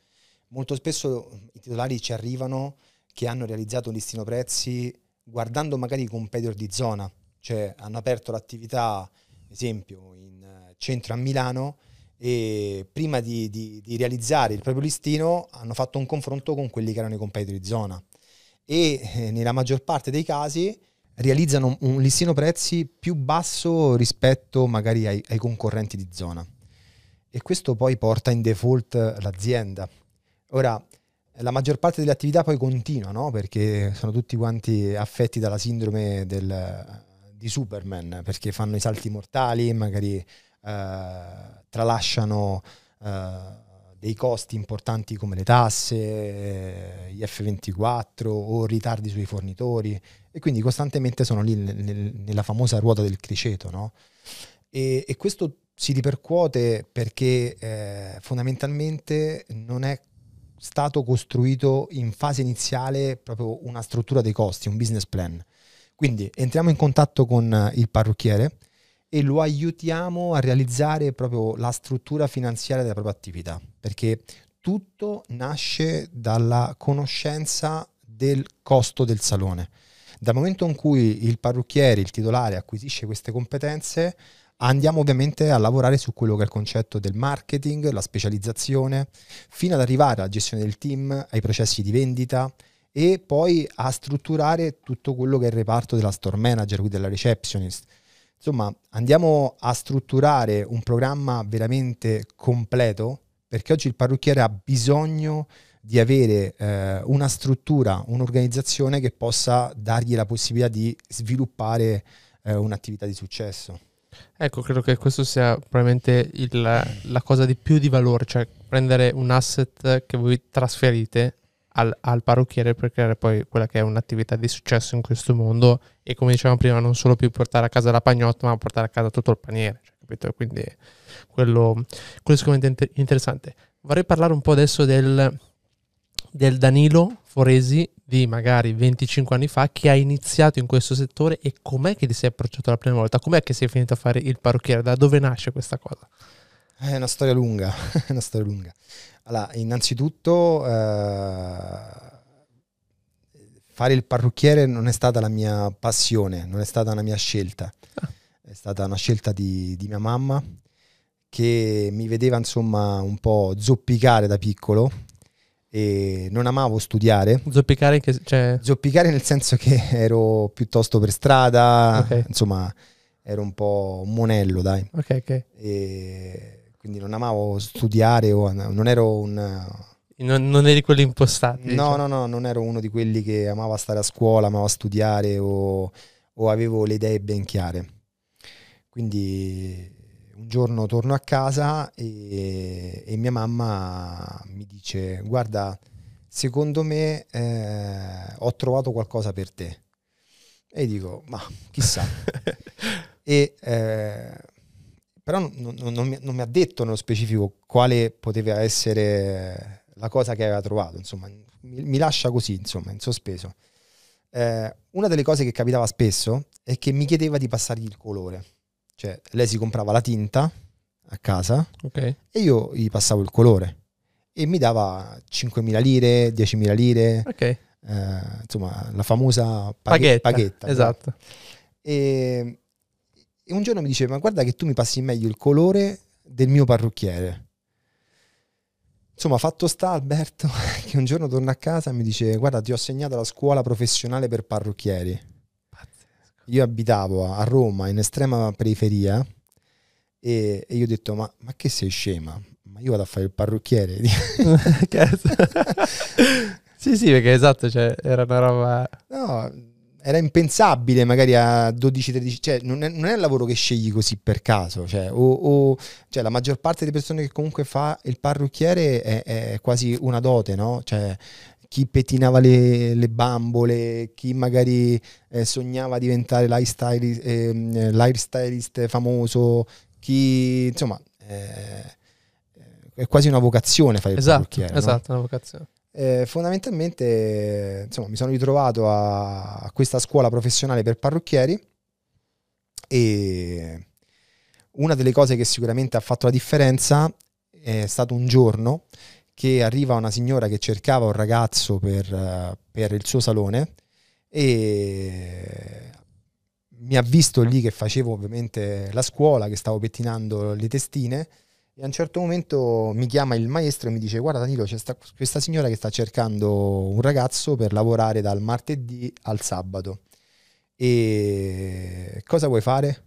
Molto spesso i titolari ci arrivano che hanno realizzato un listino prezzi guardando magari i competitor di zona, cioè hanno aperto l'attività, esempio, in eh, centro a Milano e prima di, di, di, realizzare il proprio listino hanno fatto un confronto con quelli che erano i competitor di zona e eh, nella maggior parte dei casi realizzano un listino prezzi più basso rispetto magari ai, ai concorrenti di zona. E questo poi porta in default l'azienda. Ora, la maggior parte delle attività poi continua, no? perché sono tutti quanti affetti dalla sindrome del, di Superman, perché fanno i salti mortali, magari eh, tralasciano eh, dei costi importanti come le tasse, eh, gli F24 o ritardi sui fornitori e quindi costantemente sono lì nel, nel, nella famosa ruota del criceto. No? E, e, questo si ripercuote perché eh, fondamentalmente non è stato costruito in fase iniziale proprio una struttura dei costi, un business plan. Quindi entriamo in contatto con il parrucchiere e lo aiutiamo a realizzare proprio la struttura finanziaria della propria attività, perché tutto nasce dalla conoscenza del costo del salone. Dal momento in cui il parrucchiere, il titolare acquisisce queste competenze, andiamo ovviamente a lavorare su quello che è il concetto del marketing, la specializzazione, fino ad arrivare alla gestione del team, ai processi di vendita e poi a strutturare tutto quello che è il reparto della store manager, quindi della receptionist. Insomma, andiamo a strutturare un programma veramente completo perché oggi il parrucchiere ha bisogno di avere eh, una struttura, un'organizzazione che possa dargli la possibilità di sviluppare eh, un'attività di successo. Ecco, credo che questo sia probabilmente il, la cosa di più di valore, cioè prendere un asset che voi trasferite al, al, parrucchiere per creare poi quella che è un'attività di successo in questo mondo e come dicevamo prima non solo più portare a casa la pagnotta ma portare a casa tutto il paniere cioè, capito? quindi quello, quello è sicuramente interessante vorrei parlare un po' adesso del, del Danilo Foresi di magari 25 anni fa che ha iniziato in questo settore e com'è che ti sei approcciato la prima volta com'è che sei finito a fare il parrucchiere da dove nasce questa cosa è una storia lunga, è una storia lunga. Allora, innanzitutto eh, fare il parrucchiere non è stata la mia passione, non è stata una mia scelta, ah. è stata una scelta di, di mia mamma che mi vedeva insomma un po' zoppicare da piccolo e non amavo studiare. Zoppicare, che, cioè... zoppicare nel senso che ero piuttosto per strada, okay. insomma ero un po' un monello dai. Ok, ok. E quindi non amavo studiare o non ero un... Non, non eri quelli impostati? No, diciamo. no, no, non ero uno di quelli che amava stare a scuola, amava studiare o, o avevo le idee ben chiare. Quindi un giorno torno a casa e, e, mia mamma mi dice guarda secondo me eh, ho trovato qualcosa per te. E dico ma chissà. E eh, però non, non, non, mi, non, mi, ha detto nello specifico quale poteva essere la cosa che aveva trovato, insomma, mi, mi lascia così, insomma, in sospeso. Eh, una delle cose che capitava spesso è che mi chiedeva di passargli il colore, cioè lei si comprava la tinta a casa okay. e io gli passavo il colore e mi dava 5.000 lire, 10.000 lire, okay. eh, insomma la famosa paghe- paghetta. paghetta esatto. E e un giorno mi dice, ma guarda che tu mi passi meglio il colore del mio parrucchiere. Insomma, fatto sta Alberto che un giorno torna a casa e mi dice, guarda ti ho assegnato la scuola professionale per parrucchieri. Io abitavo a Roma, in estrema periferia, e, e io ho detto, ma, ma, che sei scema? Ma io vado a fare il parrucchiere. sì, sì, perché esatto, cioè, era una roba... No, era impensabile magari a 12-13, cioè non è, non è, un lavoro che scegli così per caso, cioè, o, o, cioè, la maggior parte delle persone che comunque fa il parrucchiere è, è quasi una dote, no? Cioè chi pettinava le, le bambole, chi magari eh, sognava diventare lifestyle, eh, lifestylist famoso, chi insomma eh, è quasi una vocazione fare il esatto, parrucchiere. Esatto, no? una vocazione. Eh, fondamentalmente insomma, mi sono ritrovato a, a, questa scuola professionale per parrucchieri e una delle cose che sicuramente ha fatto la differenza è stato un giorno che arriva una signora che cercava un ragazzo per, per il suo salone e mi ha visto lì che facevo ovviamente la scuola, che stavo pettinando le testine e a un certo momento mi chiama il maestro e mi dice guarda Danilo c'è sta, questa signora che sta cercando un ragazzo per lavorare dal martedì al sabato e cosa vuoi fare?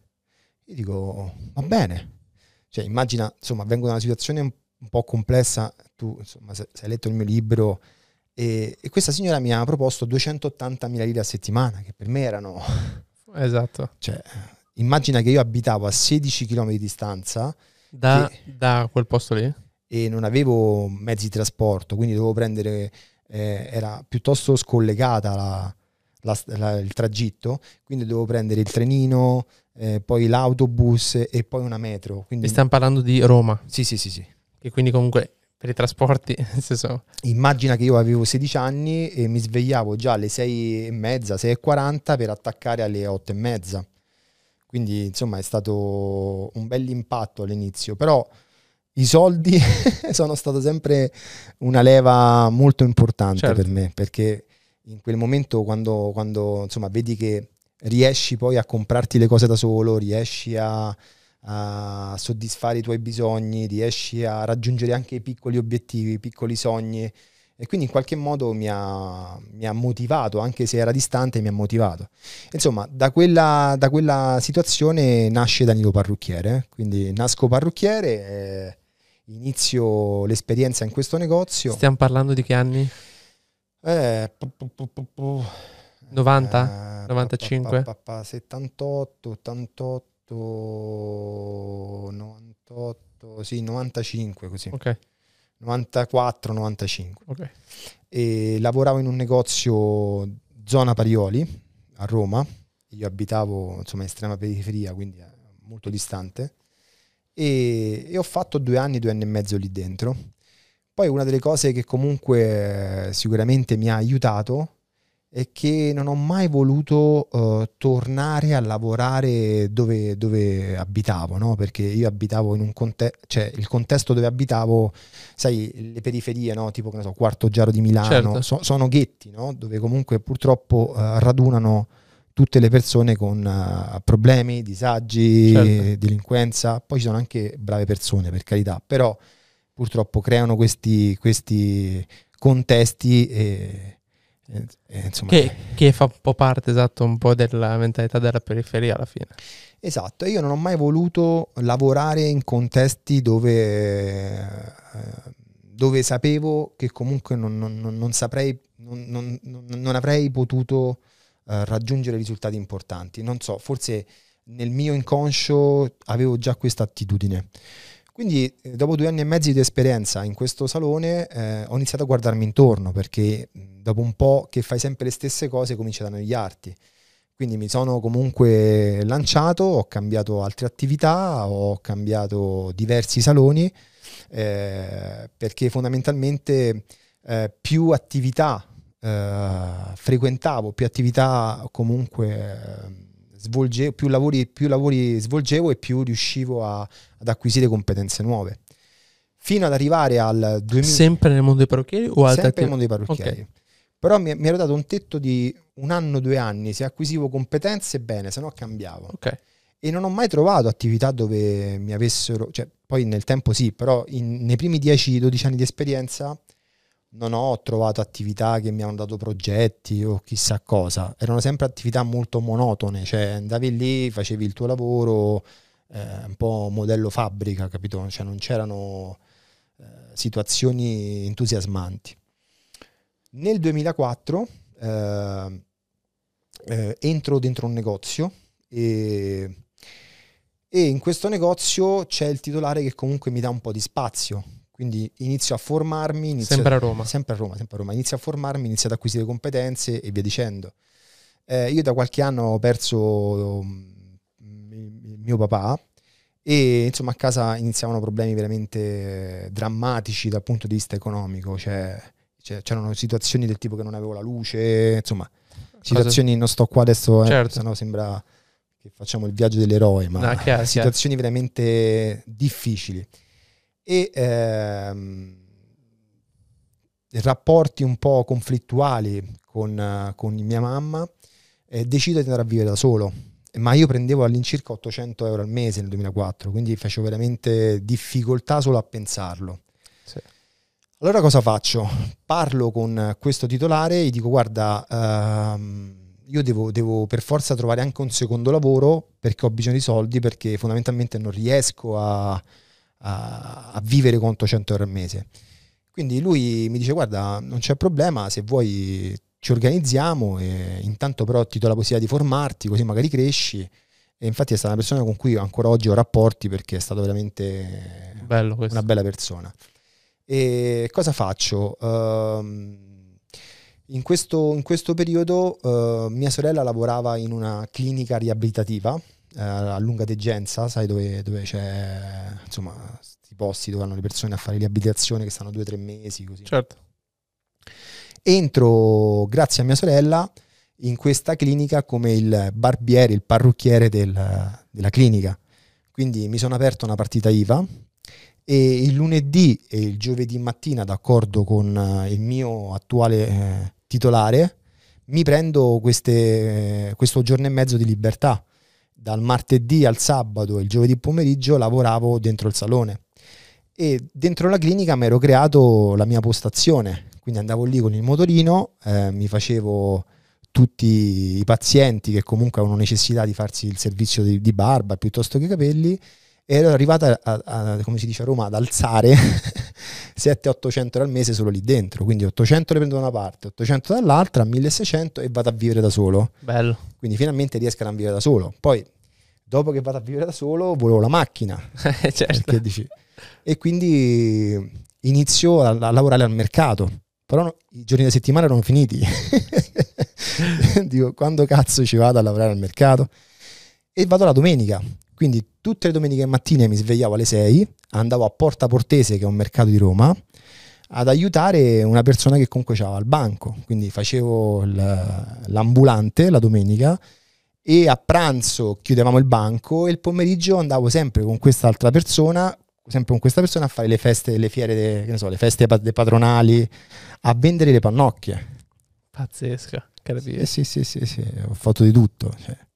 Io dico va bene, cioè immagina insomma vengo da una situazione un, po' complessa, tu insomma se, se hai letto il mio libro e, e, questa signora mi ha proposto 280.000 lire a settimana che per me erano... Esatto. Cioè, immagina che io abitavo a 16 km di distanza da, da quel posto lì? E non avevo mezzi di trasporto, quindi dovevo prendere, eh, era piuttosto scollegata la, la, la, il tragitto, quindi dovevo prendere il trenino, eh, poi l'autobus e poi una metro. Quindi... E stiamo parlando di Roma? Sì, sì, sì, sì. E quindi comunque per i trasporti, senso... Immagina che io avevo 16 anni e mi svegliavo già alle 6 e mezza, 6 e 40 per attaccare alle 8 e mezza. Quindi insomma è stato un bel impatto all'inizio, però i soldi sono stato sempre una leva molto importante certo. per me, perché in quel momento quando, quando insomma, vedi che riesci poi a comprarti le cose da solo, riesci a, a soddisfare i tuoi bisogni, riesci a raggiungere anche i piccoli obiettivi, i piccoli sogni, e quindi in qualche modo mi ha, mi ha, motivato, anche se era distante, mi ha motivato. Insomma, da quella, da quella situazione nasce Danilo Parrucchiere, quindi nasco parrucchiere, inizio l'esperienza in questo negozio. Stiamo parlando di che anni? Eh, 90? 95? 78, 88, 98, sì, 95 così. Ok. 94-95. Okay. E lavoravo in un negozio zona Parioli a Roma. Io abitavo insomma in estrema periferia, quindi molto distante. E, e ho fatto due anni, due anni e mezzo lì dentro. Poi una delle cose che comunque sicuramente mi ha aiutato è che non ho mai voluto uh, tornare a lavorare dove, dove abitavo, no? perché io abitavo in un contesto, cioè il contesto dove abitavo, sai, le periferie, no? tipo che ne so, Quarto Giaro di Milano, certo. so, sono ghetti, no? dove comunque purtroppo uh, radunano tutte le persone con uh, problemi, disagi, certo. delinquenza, poi ci sono anche brave persone per carità, però purtroppo creano questi, questi contesti e insomma, che, che, fa un po' parte esatto un po' della mentalità della periferia alla fine. Esatto io non ho mai voluto lavorare in contesti dove, eh, dove sapevo che comunque non, non, non saprei non, non, avrei potuto eh, raggiungere risultati importanti. Non so forse nel mio inconscio avevo già questa attitudine quindi eh, dopo due anni e mezzo di esperienza in questo salone eh, ho iniziato a guardarmi intorno perché dopo un po' che fai sempre le stesse cose cominci ad annoiarti. Quindi mi sono comunque lanciato, ho cambiato altre attività, ho cambiato diversi saloni eh, perché fondamentalmente eh, più attività eh, frequentavo, più attività comunque svolgevo, più lavori, più lavori svolgevo e più riuscivo a, ad acquisire competenze nuove. Fino ad arrivare al 2000... Sempre nel mondo dei parrucchieri o Sempre nel mondo dei parrucchieri. Okay. Però mi, mi, ero dato un tetto di un anno, due anni, se acquisivo competenze bene, se no cambiavo. Okay. E non ho mai trovato attività dove mi avessero, cioè poi nel tempo sì, però in, nei primi 10-12 anni di esperienza non ho trovato attività che mi hanno dato progetti o chissà cosa, erano sempre attività molto monotone, cioè andavi lì, facevi il tuo lavoro, eh, un po' modello fabbrica, capito? Cioè non c'erano eh, situazioni entusiasmanti. Nel 2004 eh, eh, entro dentro un negozio e, e in questo negozio c'è il titolare che comunque mi dà un po' di spazio Quindi inizio a formarmi. Inizio sempre a Roma. Sempre a Roma, sempre a Roma. Inizio a formarmi, inizio ad acquisire competenze e via dicendo. Eh, io da qualche anno ho perso um, mio papà e insomma a casa iniziavano problemi veramente drammatici dal punto di vista economico, cioè, cioè, c'erano situazioni del tipo che non avevo la luce, insomma situazioni, non sto qua adesso, eh, certo. sennò sembra che facciamo il viaggio dell'eroe, ma no, chiaro, situazioni chiaro. veramente difficili. E ehm, rapporti un po' conflittuali con, con mia mamma, eh, decido di andare a vivere da solo. Ma io prendevo all'incirca 800 euro al mese nel 2004, quindi facevo veramente difficoltà solo a pensarlo. Sì. Allora cosa faccio? Parlo con questo titolare e gli dico guarda, ehm, io devo, devo, per forza trovare anche un secondo lavoro perché ho bisogno di soldi, perché fondamentalmente non riesco a, a, a vivere con 800 euro al mese. Quindi lui mi dice guarda non c'è problema, se vuoi ci organizziamo e intanto però ti do la possibilità di formarti così magari cresci e infatti è stata una persona con cui ancora oggi ho rapporti perché è stato veramente una bella persona. E cosa faccio? Uh, in, questo, in, questo, periodo uh, mia sorella lavorava in una clinica riabilitativa uh, a lunga degenza, sai dove, dove c'è insomma questi posti dove hanno le persone a fare riabilitazione che stanno due o tre mesi così. Certo entro, grazie a mia sorella, in questa clinica come il barbiere, il parrucchiere del, della clinica. Quindi mi sono aperto una partita IVA e il lunedì e il giovedì mattina, d'accordo con eh, il mio attuale eh, titolare, mi prendo queste, eh, questo giorno e mezzo di libertà. Dal martedì al sabato e il giovedì pomeriggio lavoravo dentro il salone. E dentro la clinica mi ero creato la mia postazione. Quindi andavo lì con il motorino, eh, mi facevo tutti i pazienti che comunque avevano necessità di farsi il servizio di, di barba piuttosto che i capelli ero arrivata, a, a, come si dice a Roma, ad alzare 700-800 euro al mese solo lì dentro. Quindi 800 le prendo da una parte, 800 dall'altra, 1600 e vado a vivere da solo. Bello. Quindi finalmente riesco a vivere da solo. Poi, dopo che vado a vivere da solo, volevo la macchina. certo. Dici, e quindi inizio a, a lavorare al mercato però no, i giorni della settimana erano finiti. Dico, quando cazzo ci vado a lavorare al mercato? E vado la domenica. Quindi tutte le domeniche mattine mi svegliavo alle 6, andavo a Porta Portese, che è un mercato di Roma, ad aiutare una persona che comunque c'aveva al banco. Quindi facevo l'ambulante la domenica e a pranzo chiudevamo il banco e il pomeriggio andavo sempre con quest'altra persona sempre con questa persona a fare le feste, le fiere, che ne so, le feste patronali, a vendere le pannocchie. Pazzesca, capire. Sì, sì, sì, sì, ho fatto di tutto. Cioè.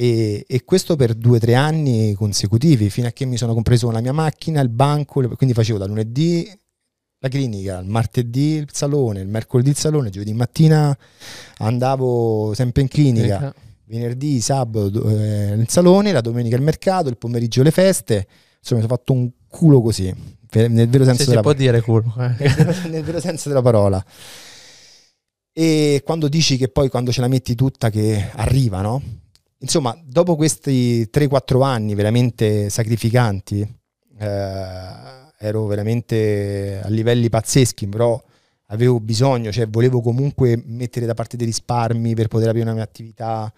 E, e, questo per due o tre anni consecutivi, fino a che mi sono compreso la mia macchina, il banco, quindi facevo da lunedì la clinica, il martedì il salone, il mercoledì il salone, il giovedì mattina andavo sempre in clinica, venerdì, sabato eh, il salone, la domenica il mercato, il pomeriggio le feste. Insomma, mi sono fatto un culo così, nel vero senso Se della può dire culo. Eh. Nel, vero, nel vero senso della parola. E quando dici che poi quando ce la metti tutta che arriva, no? Insomma, dopo questi 3-4 anni veramente sacrificanti, eh, ero veramente a livelli pazzeschi, però avevo bisogno, cioè volevo comunque mettere da parte dei risparmi per poter aprire una mia attività,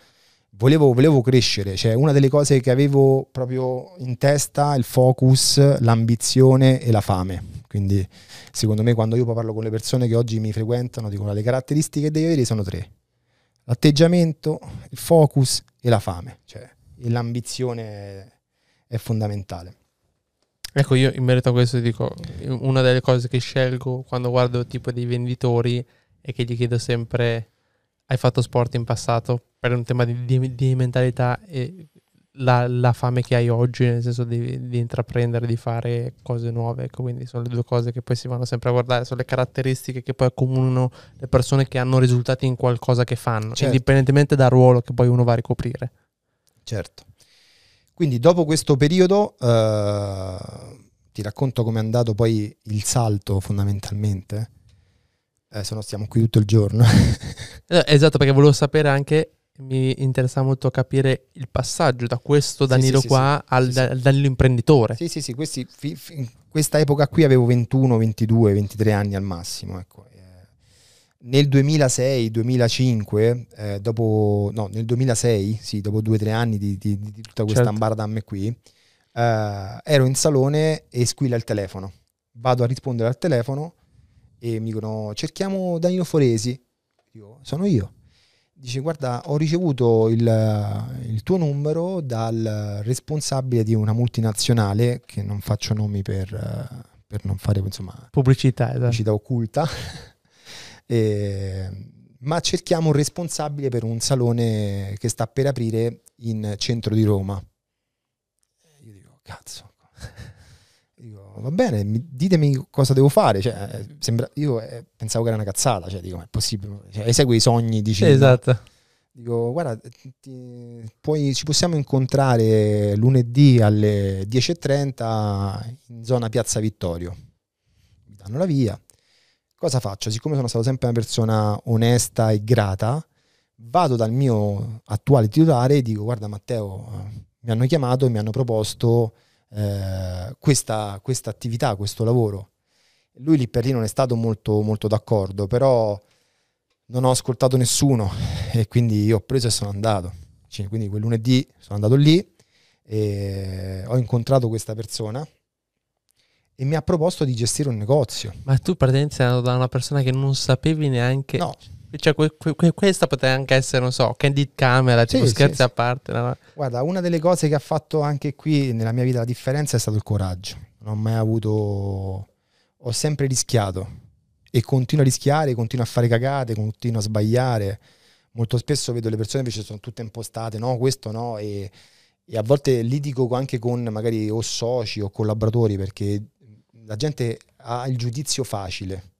volevo, volevo crescere, cioè una delle cose che avevo proprio in testa, il focus, l'ambizione e la fame. Quindi secondo me quando io parlo con le persone che oggi mi frequentano, dicono le caratteristiche che devi avere sono tre. L'atteggiamento, il focus e la fame, cioè l'ambizione è, fondamentale. Ecco, io in merito a questo dico, una delle cose che scelgo quando guardo tipo dei venditori è che gli chiedo sempre, hai fatto sport in passato? per un tema di, di, di mentalità e la, la, fame che hai oggi, nel senso di, di, intraprendere, di fare cose nuove. Ecco, quindi sono le due cose che poi si vanno sempre a guardare, sono le caratteristiche che poi accomunano le persone che hanno risultati in qualcosa che fanno, certo. indipendentemente dal ruolo che poi uno va a ricoprire. Certo. Quindi dopo questo periodo uh, ti racconto come è andato poi il salto fondamentalmente. Eh, se no stiamo qui tutto il giorno. Eh, esatto, perché volevo sapere anche mi interessa molto capire il passaggio da questo Danilo sì, sì, qua sì, al, da, dall'imprenditore. Sì, sì, sì, questi fi, fi, questa epoca qui avevo 21, 22, 23 anni al massimo. Ecco. Eh, nel 2006-2005, eh, dopo, no, nel 2006, sì, dopo due o tre anni di, di, di, tutta questa certo. ambardamme qui, eh, ero in salone e squilla il telefono. Vado a rispondere al telefono e mi dicono cerchiamo Danilo Foresi. Dico, sono io dice guarda ho ricevuto il, il, tuo numero dal responsabile di una multinazionale che non faccio nomi per, per non fare insomma, pubblicità, esatto. pubblicità occulta e, ma cerchiamo un responsabile per un salone che sta per aprire in centro di Roma io dico cazzo va bene, ditemi cosa devo fare. Cioè, eh, sembra, io eh, pensavo che era una cazzata, cioè, dico, ma è possibile? Cioè, esegui i sogni, dici. Esatto. Dico, guarda, ti, poi ci possiamo incontrare lunedì alle 10.30 in zona Piazza Vittorio. Mi danno la via. Cosa faccio? Siccome sono stato sempre una persona onesta e grata, vado dal mio attuale titolare e dico, guarda Matteo, mi hanno chiamato e mi hanno proposto eh, questa, questa, attività, questo lavoro. Lui lì per lì non è stato molto, molto d'accordo, però non ho ascoltato nessuno e quindi io ho preso e sono andato. Cioè, quindi quel lunedì sono andato lì e ho incontrato questa persona e mi ha proposto di gestire un negozio. Ma tu praticamente sei andato da una persona che non sapevi neanche... No, cioè, que- que- questa poteva anche essere, non so, candid camera, tipo sì, scherzi sì, a parte. No? Guarda, una delle cose che ha fatto anche qui nella mia vita la differenza è stato il coraggio. Non ho mai avuto... Ho sempre rischiato e continuo a rischiare, continuo a fare cagate, continuo a sbagliare. Molto spesso vedo le persone invece sono tutte impostate, no, questo no, e, e a volte litigo anche con magari o soci o collaboratori perché la gente ha il giudizio facile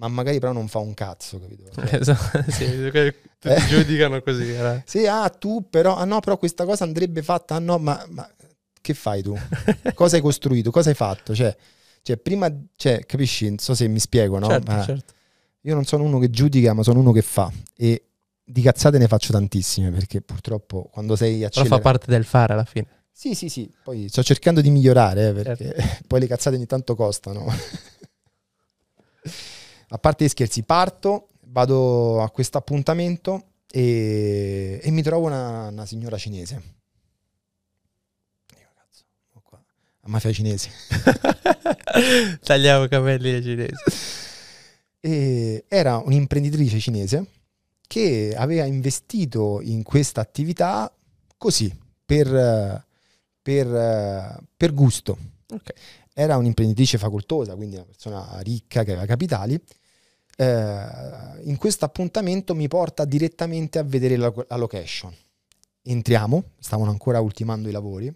ma magari però non fa un cazzo, capito? Cioè, esatto, sì, tutti eh? giudicano così. Eh. Sì, ah, tu però, ah no, però questa cosa andrebbe fatta, ah no, ma, ma che fai tu? cosa hai costruito? Cosa hai fatto? Cioè, cioè, prima, cioè, capisci? Non so se mi spiego, no? Certo, ma certo. Io non sono uno che giudica, ma sono uno che fa. E di cazzate ne faccio tantissime, perché purtroppo quando sei accelerato... Però fa parte del fare alla fine. Sì, sì, sì. Poi sto cercando di migliorare, eh, perché certo. poi le cazzate ogni tanto costano a parte gli scherzi, parto, vado a questo appuntamento e, e, mi trovo una, una signora cinese. Io, cazzo, qua. A mafia cinese. Tagliamo capelli ai cinesi. Era un'imprenditrice cinese che aveva investito in questa attività così, per, per, per gusto. Okay. Era un'imprenditrice facoltosa, quindi una persona ricca che aveva capitali in questo appuntamento mi porta direttamente a vedere la, la location. Entriamo, stavano ancora ultimando i lavori,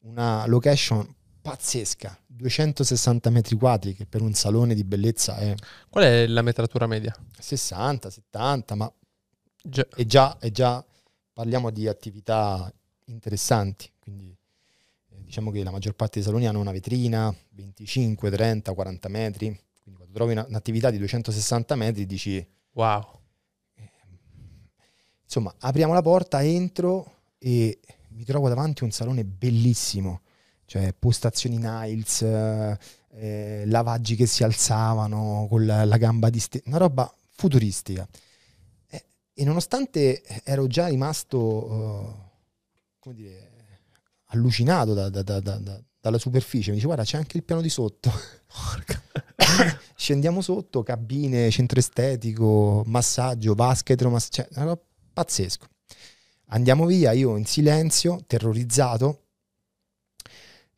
una location pazzesca, 260 metri quadri, che per un salone di bellezza è... Qual è la metratura media? 60, 70, ma già. È, già, è già, parliamo di attività interessanti, quindi eh, diciamo che la maggior parte dei saloni hanno una vetrina, 25, 30, 40 metri, trovi una, un'attività di 260 metri dici wow. Insomma, apriamo la porta, entro e mi trovo davanti un salone bellissimo, cioè postazioni Niles, eh, lavaggi che si alzavano con la, la gamba di ste- una roba futuristica. E, e nonostante ero già rimasto, uh, come dire, allucinato da, da, da, dalla superficie, mi dice guarda c'è anche il piano di sotto. Porca. Scendiamo sotto, cabine, centro estetico, massaggio, basket, mas- cioè, pazzesco. Andiamo via, io in silenzio, terrorizzato,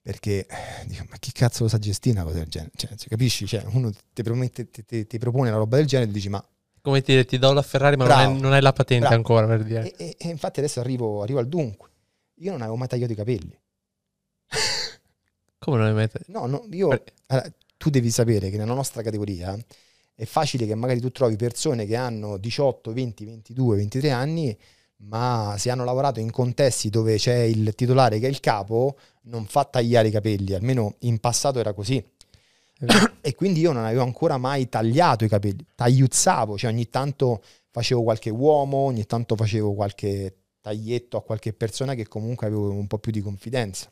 perché dico, ma chi cazzo lo sa gestire una cosa del genere? Cioè, capisci? Cioè, uno ti, promette, ti, ti, ti, propone una roba del genere e dici, ma... Come dire, ti do la Ferrari ma bravo, non, hai, non hai la patente bravo. ancora, per dire. E, e, e, infatti adesso arrivo, arrivo al dunque. Io non avevo mai tagliato i capelli. Come non hai mai tagliato? No, no, io... Allora, tu devi sapere che nella nostra categoria è facile che magari tu trovi persone che hanno 18, 20, 22, 23 anni, ma se hanno lavorato in contesti dove c'è il titolare che è il capo, non fa tagliare i capelli, almeno in passato era così. e quindi io non avevo ancora mai tagliato i capelli, tagliuzzavo, cioè ogni tanto facevo qualche uomo, ogni tanto facevo qualche taglietto a qualche persona che comunque avevo un po' più di confidenza.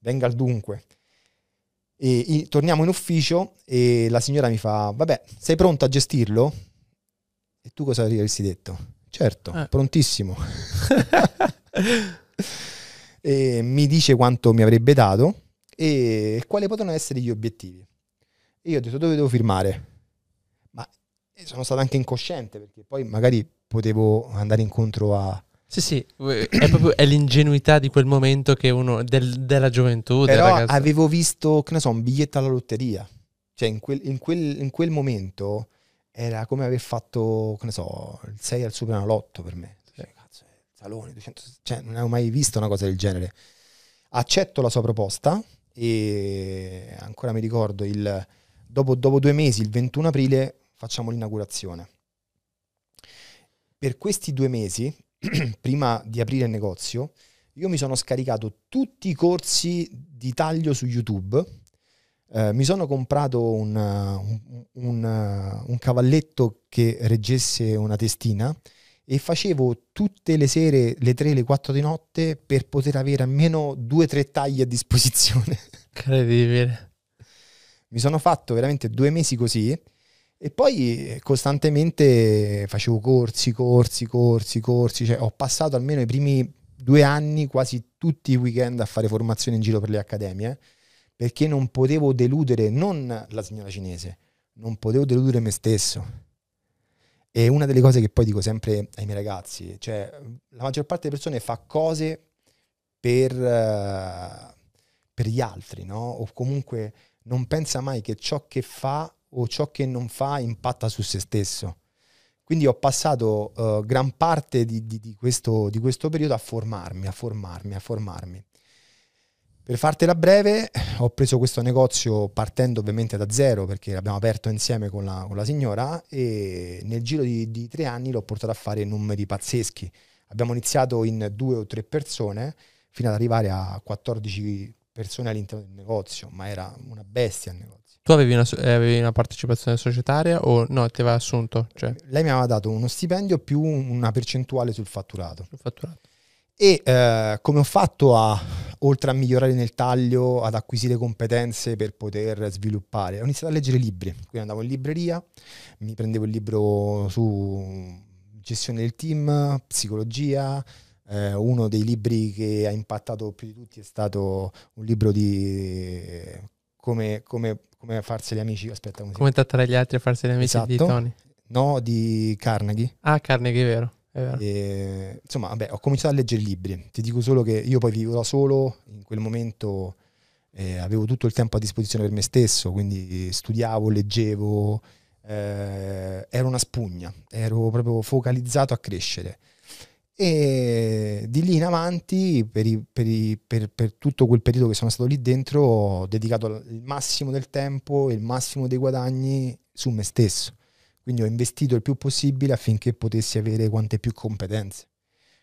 Venga al dunque. E, i- torniamo in ufficio e la signora mi fa, vabbè, sei pronto a gestirlo? E tu cosa avresti detto? Certo, Eh. prontissimo. e mi dice quanto mi avrebbe dato e quali potevano essere gli obiettivi. E io ho detto dove devo firmare? Ma eh, sono stato anche incosciente perché poi magari potevo andare incontro a... Sì, sì, è proprio è l'ingenuità di quel momento che uno del- della gioventù, del Però ragazzo. avevo visto, che ne so, un biglietto alla lotteria. Cioè in quel, in quel- in quel momento era come aver fatto, che ne so, il 6 al Superenalotto per me. Cioè, cazzo, il salone, 200, cioè, non avevo mai visto una cosa del genere. Accetto la sua proposta e ancora mi ricordo, il, dopo, dopo due mesi, il 21 aprile, facciamo l'inaugurazione. Per questi due mesi, prima di aprire il negozio, io mi sono scaricato tutti i corsi di taglio su YouTube. eh, mi sono comprato un, un- un, un cavalletto che reggesse una testina e facevo tutte le sere, le 3, le 4 di notte, per poter avere almeno due o tre tagli a disposizione. Incredibile. mi sono fatto veramente due mesi così e poi eh, costantemente facevo corsi, corsi, corsi, corsi, cioè ho passato almeno i primi due anni quasi tutti i weekend a fare formazione in giro per le accademie perché non potevo deludere non la signora cinese, non potevo deludere me stesso. E una delle cose che poi dico sempre ai miei ragazzi, cioè la maggior parte delle persone fa cose per, eh, per gli altri, no? O comunque non pensa mai che ciò che fa o ciò che non fa impatta su se stesso. Quindi ho passato eh, gran parte di, di- di questo, di questo periodo a formarmi, a formarmi, a formarmi. Per fartela breve, ho preso questo negozio partendo ovviamente da zero perché l'abbiamo aperto insieme con la, con la signora e nel giro di, di tre anni l'ho portato a fare numeri pazzeschi. Abbiamo iniziato in due o tre persone fino ad arrivare a 14 persone all'interno del negozio, ma era una bestia il negozio. Tu avevi una, avevi una partecipazione societaria o no, ti aveva assunto? Cioè, Lei mi aveva dato uno stipendio più una percentuale sul fatturato. sul fatturato. E eh, come ho fatto a, oltre a migliorare nel taglio, ad acquisire competenze per poter sviluppare? Ho iniziato a leggere libri, quindi andavo in libreria, mi prendevo il libro su gestione del team, psicologia, eh, uno dei libri che ha impattato più di tutti è stato un libro di come, come, come farsi gli amici, aspetta, come Come trattare gli altri e farsi gli amici di Esatto. Tony. No, di Carnegie. Ah, Carnegie, è vero. È vero. E, insomma, vabbè, ho cominciato a leggere libri. Ti dico solo che io poi vivo da solo, in quel momento eh, avevo tutto il tempo a disposizione per me stesso, quindi studiavo, leggevo, eh, ero una spugna, ero proprio focalizzato a crescere. E di lì in avanti, per, i- per i- per- per tutto quel periodo che sono stato lì dentro, ho dedicato il massimo del tempo e il massimo dei guadagni su me stesso. Quindi ho investito il più possibile affinché potessi avere quante più competenze.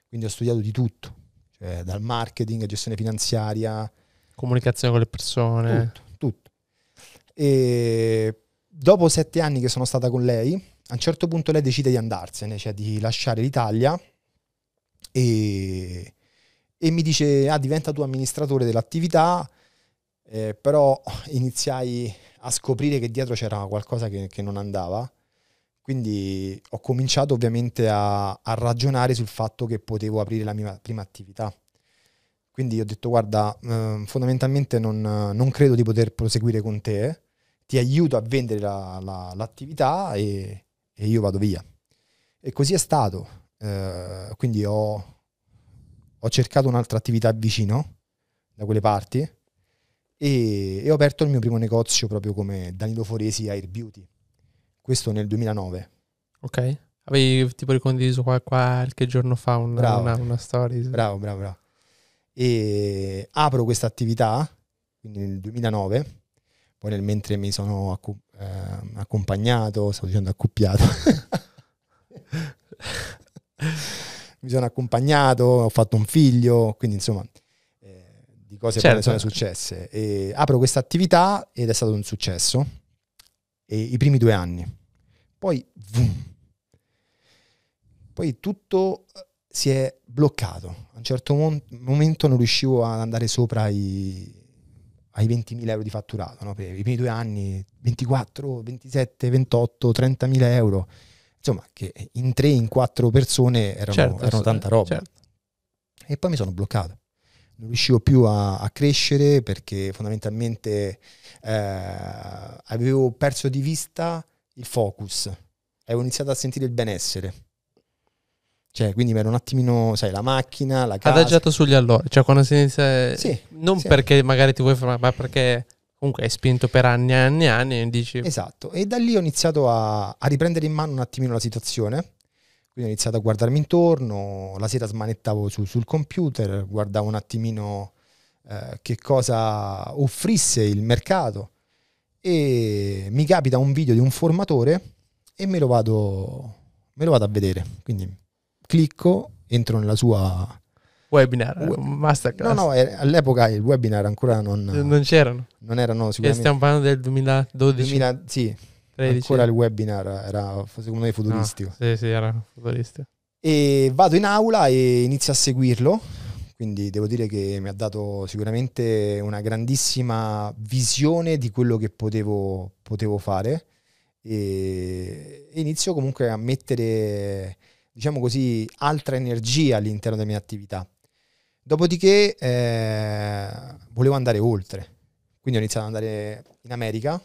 Quindi ho studiato di tutto, cioè dal marketing, gestione finanziaria, Comunicazione con le persone. tutto, tutto. E dopo sette anni che sono stata con lei, a un certo punto lei decide di andarsene, cioè di lasciare l'Italia e, e mi dice, ah, diventa tu amministratore dell'attività, eh, però iniziai a scoprire che dietro c'era qualcosa che, che non andava. Quindi ho cominciato ovviamente a, a ragionare sul fatto che potevo aprire la mia prima attività. Quindi ho detto, guarda, eh, fondamentalmente non, non credo di poter proseguire con te, ti aiuto a vendere la- la- l'attività e, e io vado via. E così è stato. Eh, quindi ho, ho cercato un'altra attività vicino, da quelle parti, e, e ho aperto il mio primo negozio proprio come Danilo Foresi Air Beauty. Questo nel 2009. Ok. Avevi tipo ricondiviso qua- qualche giorno fa una, Bravo. una, una story. Bravo, bravo, bravo. E apro questa attività, quindi nel 2009, poi nel mentre mi sono accu- ehm, accompagnato, stavo dicendo accoppiato, mi sono accompagnato, ho fatto un figlio, quindi insomma eh, di cose Certo. sono successe. E apro questa attività ed è stato un successo, e i primi due anni. Poi, vum, poi tutto eh, si è bloccato. A un certo mon- momento non riuscivo ad andare sopra i, ai 20.000 euro di fatturato, no? per i primi due anni 24, 27, 28, 30.000 euro, insomma che in tre, in quattro persone erano, Certo, erano tanta roba. certo. E poi mi sono bloccato. Non riuscivo più a, a crescere perché fondamentalmente eh, avevo perso di vista il focus. Avevo iniziato a sentire il benessere. Cioè, quindi mi ero un attimino, sai, la macchina, la casa. Adagiato sugli allori, cioè quando si inizia... Sì, non sì. perché magari ti vuoi fermare, ma perché comunque hai spinto per anni e anni e anni e dici... Esatto, e da lì ho iniziato a, a riprendere in mano un attimino la situazione. Quindi ho iniziato a guardarmi intorno, la sera smanettavo su- sul computer, guardavo un attimino eh, che cosa offrisse il mercato e mi capita un video di un formatore e me lo vado, me lo vado a vedere. Quindi clicco, entro nella sua... Webinar, We- masterclass. No, no, eh, all'epoca il webinar ancora non, non c'erano. non erano E sicuramente... stiamo parlando del 2012, 2000, sì, 13. ancora il webinar era secondo me futuristico. No, sì, sì, era futuristico. E vado in aula e inizio a seguirlo. Quindi devo dire che mi ha dato sicuramente una grandissima visione di quello che potevo, potevo fare. E e inizio comunque a mettere, diciamo così, altra energia all'interno delle mie attività. Dopodiché eh, volevo andare oltre. Quindi ho iniziato ad andare in America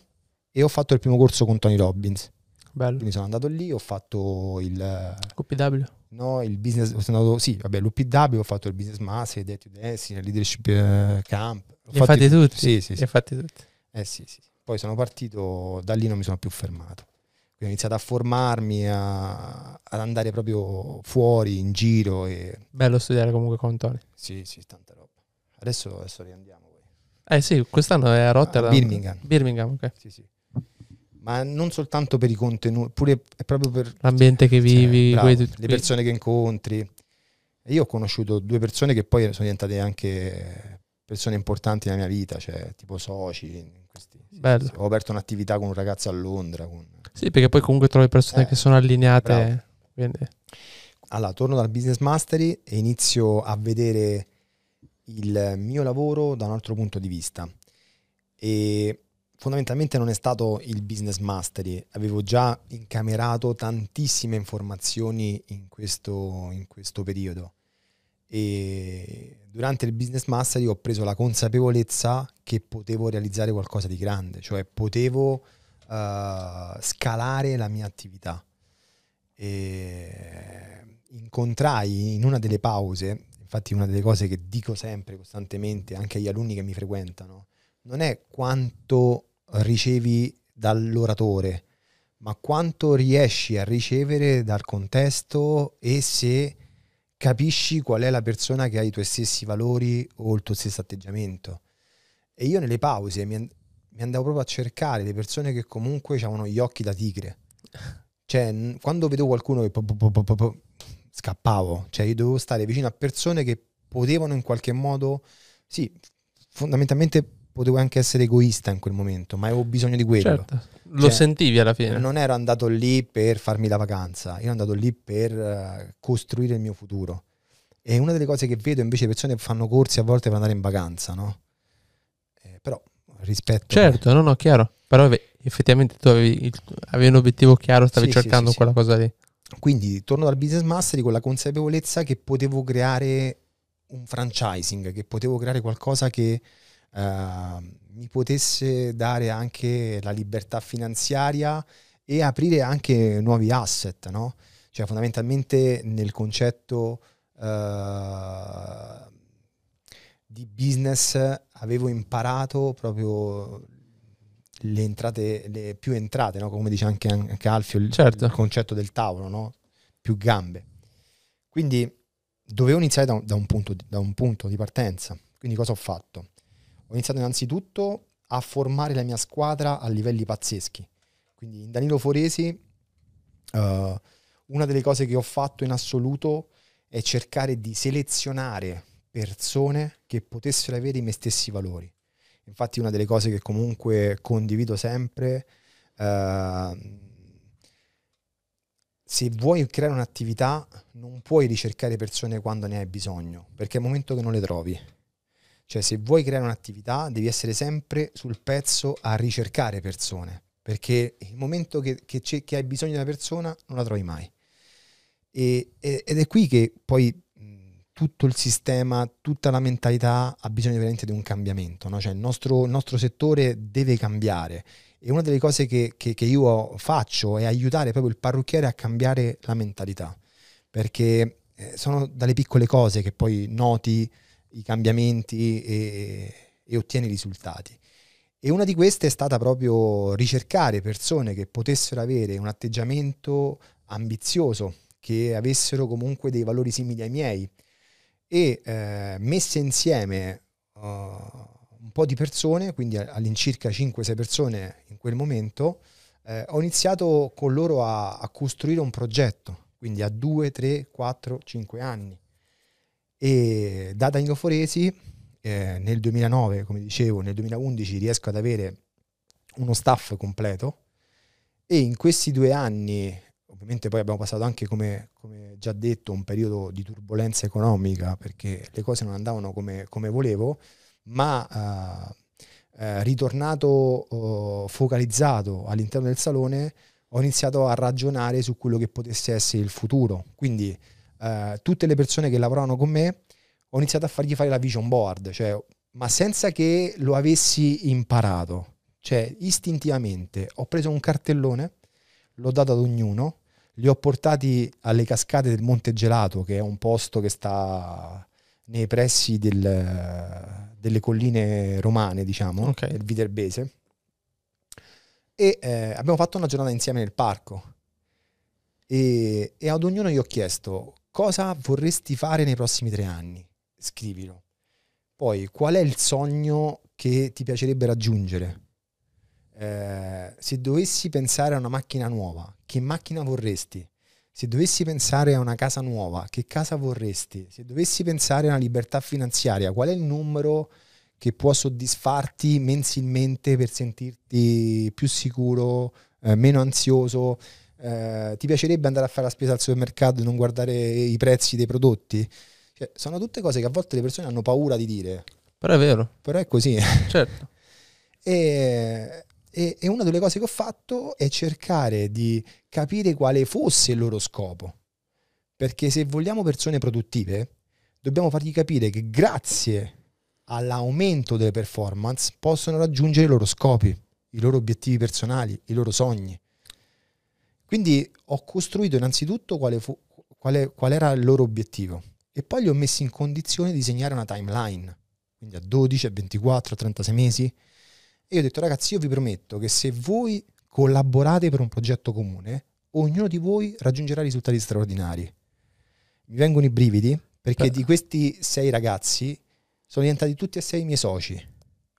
e ho fatto il primo corso con Tony Robbins. Bello. Quindi sono andato lì, ho fatto il, QPW. no, il business, sono andato, sì, vabbè, l'UPW, ho fatto il business master, il to il leadership eh, camp. Ho Li hai fatti tutti? Sì, sì, Li sì. hai fatti tutti. Eh, sì, sì. Poi sono partito, da lì non mi sono più fermato. Quindi ho iniziato a formarmi, a- ad andare proprio fuori, in giro e Bello studiare comunque con Tony. sì, sì, tanta roba. Adesso, adesso riandiamo. poi. Eh sì, quest'anno è a Rotterdam. A Birmingham. Birmingham, ok. Sì, sì. Ma non soltanto per i contenuti, pure è proprio per L'ambiente che Cioè, vivi, bravo, quei- le persone che incontri. Io ho conosciuto due persone che poi sono diventate anche persone importanti nella mia vita, cioè tipo soci. questi- sì, sì. Ho aperto un'attività con un ragazzo a Londra. con- Sì, perché poi comunque trovi persone Eh, che sono allineate. Allora, torno dal Business Mastery e inizio a vedere il mio lavoro da un altro punto di vista. E fondamentalmente non è stato il Business Mastery, avevo già incamerato tantissime informazioni in questo, in questo periodo. E durante il Business Mastery ho preso la consapevolezza che potevo realizzare qualcosa di grande, cioè potevo eh, scalare la mia attività e incontrai in una delle pause, infatti una delle cose che dico sempre costantemente anche agli alunni che mi frequentano, non è quanto ricevi dall'oratore, ma quanto riesci a ricevere dal contesto e se capisci qual è la persona che ha i tuoi stessi valori o il tuo stesso atteggiamento. E io nelle pause mi, mi andavo proprio a cercare le persone che comunque avevano gli occhi da tigre. Cioè, quando vedevo qualcuno che po- po- po- scappavo, cioè io dovevo stare vicino a persone che potevano in qualche modo, sì, fondamentalmente potevo anche essere egoista in quel momento, ma avevo bisogno di quello. certo. Lo Cioè, sentivi alla fine. Non ero andato lì per farmi la vacanza, io ero andato lì per eh, costruire il mio futuro. E una delle cose che vedo invece persone fanno corsi a volte per andare in vacanza, no? Eh, però rispetto Certo, no, no, chiaro. Però effettivamente tu avevi, avevi un obiettivo chiaro, stavi Sì, sì, cercando sì, sì. quella cosa lì. Quindi torno dal business mastery con la consapevolezza che potevo creare un franchising, che potevo creare qualcosa che eh, mi potesse dare anche la libertà finanziaria e aprire anche nuovi asset, no? Cioè fondamentalmente nel concetto eh, di business avevo imparato proprio le entrate, le più entrate, no? come dice anche, anche Alfio, il, Certo. il concetto del tavolo, no? più gambe. Quindi dovevo iniziare da un, da un punto, di- da un punto di partenza. Quindi cosa ho fatto? Ho iniziato innanzitutto a formare la mia squadra a livelli pazzeschi. Quindi in Danilo Foresi eh, una delle cose che ho fatto in assoluto è cercare di selezionare persone che potessero avere i miei stessi valori. Infatti una delle cose che comunque condivido sempre, eh, se vuoi creare un'attività non puoi ricercare persone quando ne hai bisogno, perché è il momento che non le trovi. Cioè se vuoi creare un'attività devi essere sempre sul pezzo a ricercare persone, perché il momento che, che, che hai bisogno di una persona non la trovi mai. E, ed è qui che poi tutto il sistema, tutta la mentalità ha bisogno veramente di un cambiamento, no? cioè il nostro, il nostro, settore deve cambiare e una delle cose che, che, che, io faccio è aiutare proprio il parrucchiere a cambiare la mentalità, perché eh, sono dalle piccole cose che poi noti i cambiamenti e, e ottieni risultati. E una di queste è stata proprio ricercare persone che potessero avere un atteggiamento ambizioso, che avessero comunque dei valori simili ai miei e eh, messe insieme uh, un po' di persone, quindi all'incirca 5-6 persone in quel momento, eh, ho iniziato con loro a, a, costruire un progetto, quindi a 2, 3, 4, 5 anni. E da Danilo Foresi eh, nel 2009, come dicevo, nel 2011 riesco ad avere uno staff completo e in questi due anni ovviamente poi abbiamo passato anche, come, come, già detto, un periodo di turbolenza economica perché le cose non andavano come, come volevo, ma eh, eh, ritornato eh, focalizzato all'interno del salone ho iniziato a ragionare su quello che potesse essere il futuro. Quindi eh, tutte le persone che lavoravano con me ho iniziato a fargli fare la vision board, cioè, ma senza che lo avessi imparato. Cioè, istintivamente ho preso un cartellone, l'ho dato ad ognuno li ho portati alle cascate del Monte Gelato, che è un posto che sta nei pressi del, delle colline romane, diciamo, okay. del Viterbese. E eh, abbiamo fatto una giornata insieme nel parco. E, e ad ognuno gli ho chiesto cosa vorresti fare nei prossimi tre anni. Scrivilo. Poi, qual è il sogno che ti piacerebbe raggiungere? Eh, se dovessi pensare a una macchina nuova, che macchina vorresti? Se dovessi pensare a una casa nuova, che casa vorresti? Se dovessi pensare a una libertà finanziaria, qual è il numero che può soddisfarti mensilmente per sentirti più sicuro, eh, meno ansioso? Eh, ti piacerebbe andare a fare la spesa al supermercato e non guardare i prezzi dei prodotti? Cioè, sono tutte cose che a volte le persone hanno paura di dire. Però è vero. Però è così. Certo. e e, e una delle cose che ho fatto è cercare di capire quale fosse il loro scopo. Perché se vogliamo persone produttive, dobbiamo fargli capire che grazie all'aumento delle performance possono raggiungere i loro scopi, i loro obiettivi personali, i loro sogni. Quindi ho costruito innanzitutto quale, fu, quale, qual era il loro obiettivo e poi li ho messi in condizione di disegnare una timeline, quindi a 12, a 24, a 36 mesi, e io ho detto ragazzi, io vi prometto che se voi collaborate per un progetto comune, ognuno di voi raggiungerà risultati straordinari. Mi vengono i brividi perché di questi sei ragazzi sono diventati tutti e sei i miei soci.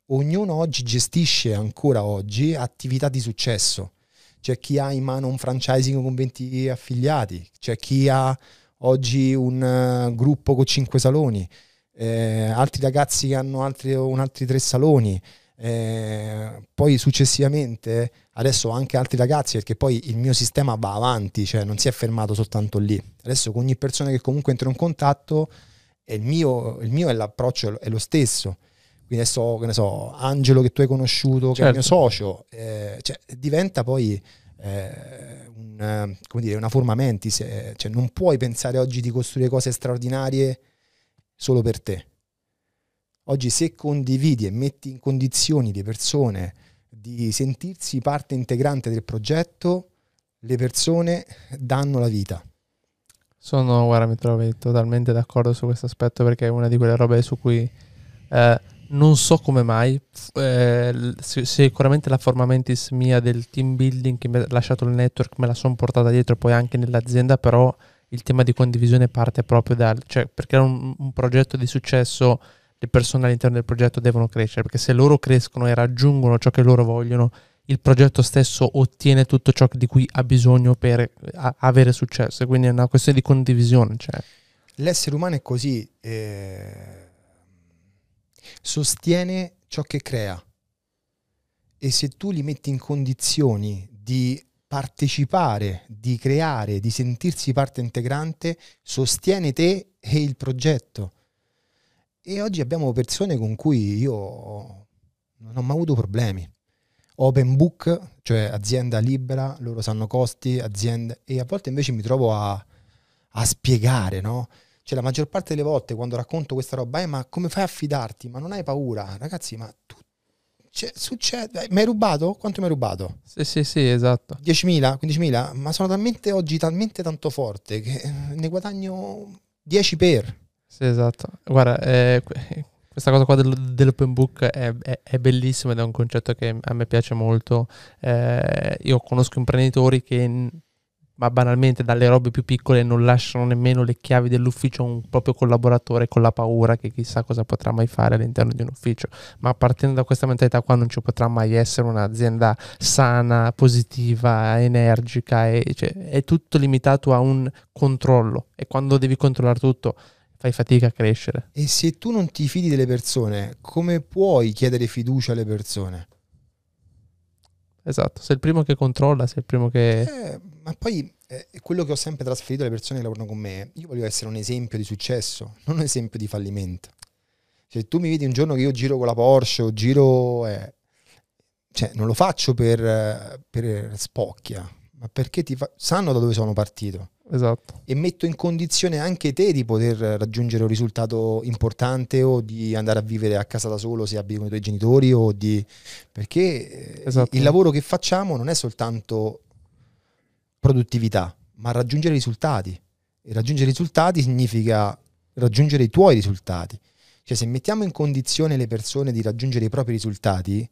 Ognuno oggi gestisce ancora oggi attività di successo. C'è chi ha in mano un franchising con 20 affiliati, c'è chi ha oggi un uh, gruppo con 5 saloni, eh, altri ragazzi che hanno altri, un altri tre saloni. Eh, poi successivamente adesso anche altri ragazzi perché poi il mio sistema va avanti, cioè non si è fermato soltanto lì. Adesso con ogni persona che comunque entro in contatto, il mio, il mio è l'approccio è lo stesso. Quindi adesso, che ne so, Angelo che tu hai conosciuto, che è il mio certo. socio, eh, cioè, diventa poi eh, un, dire, una forma mentis, eh, cioè non puoi pensare oggi di costruire cose straordinarie solo per te Oggi se condividi e metti in condizioni le persone di sentirsi parte integrante del progetto, le persone danno la vita. Sono, guarda, mi trovi totalmente d'accordo su questo aspetto perché è una di quelle robe su cui eh, non so come mai, eh, sicuramente la forma mentis mia del team building che mi ha lasciato il network me la sono portata dietro poi anche nell'azienda, però il tema di condivisione parte proprio dal, cioè perché era un, un progetto di successo le persone all'interno del progetto devono crescere, perché se loro crescono e raggiungono ciò che loro vogliono, il progetto stesso ottiene tutto ciò di cui ha bisogno per a- avere successo. Quindi è una questione di condivisione. Cioè. L'essere umano è così, eh, sostiene ciò che crea e se tu li metti in condizioni di partecipare, di creare, di sentirsi parte integrante, sostiene te e il progetto e oggi abbiamo persone con cui io non ho mai avuto problemi. Open book, cioè azienda libera, loro sanno costi, azienda, e a volte invece mi trovo a, a spiegare, no? Cioè la maggior parte delle volte quando racconto questa roba, eh, ma come fai a fidarti? Ma non hai paura? Ragazzi, ma tu cioè, succede. Mi hai rubato? Quanto mi hai rubato? Sì, sì, sì, esatto. 10.000? 15.000? Ma sono talmente oggi talmente tanto forte che ne guadagno 10 per. Sì, esatto. Guarda, eh, questa cosa qua del, dell'open book è, è, è bellissima ed è un concetto che a me piace molto. Eh, io conosco imprenditori che ma banalmente dalle robe più piccole non lasciano nemmeno le chiavi dell'ufficio a un proprio collaboratore con la paura che chissà cosa potrà mai fare all'interno di un ufficio. Ma partendo da questa mentalità qua non ci potrà mai essere un'azienda sana, positiva, energica, e, cioè, è tutto limitato a un controllo e quando devi controllare tutto fai fatica a crescere. E se tu non ti fidi delle persone, come puoi chiedere fiducia alle persone? Esatto, sei il primo che controlla, sei il primo che... Eh, ma poi eh, quello che ho sempre trasferito alle persone che lavorano con me, io voglio essere un esempio di successo, non un esempio di fallimento. Se tu mi vedi un giorno che io giro con la Porsche o giro... Eh, cioè, non lo faccio per, per spocchia, ma perché ti fa... sanno da dove sono partito. Esatto. E metto in condizione anche te di poter raggiungere un risultato importante o di andare a vivere a casa da solo se abiti con i tuoi genitori o di... perché eh, esatto. il lavoro che facciamo non è soltanto produttività, ma raggiungere risultati. E raggiungere risultati significa raggiungere i tuoi risultati. Cioè se mettiamo in condizione le persone di raggiungere i propri risultati,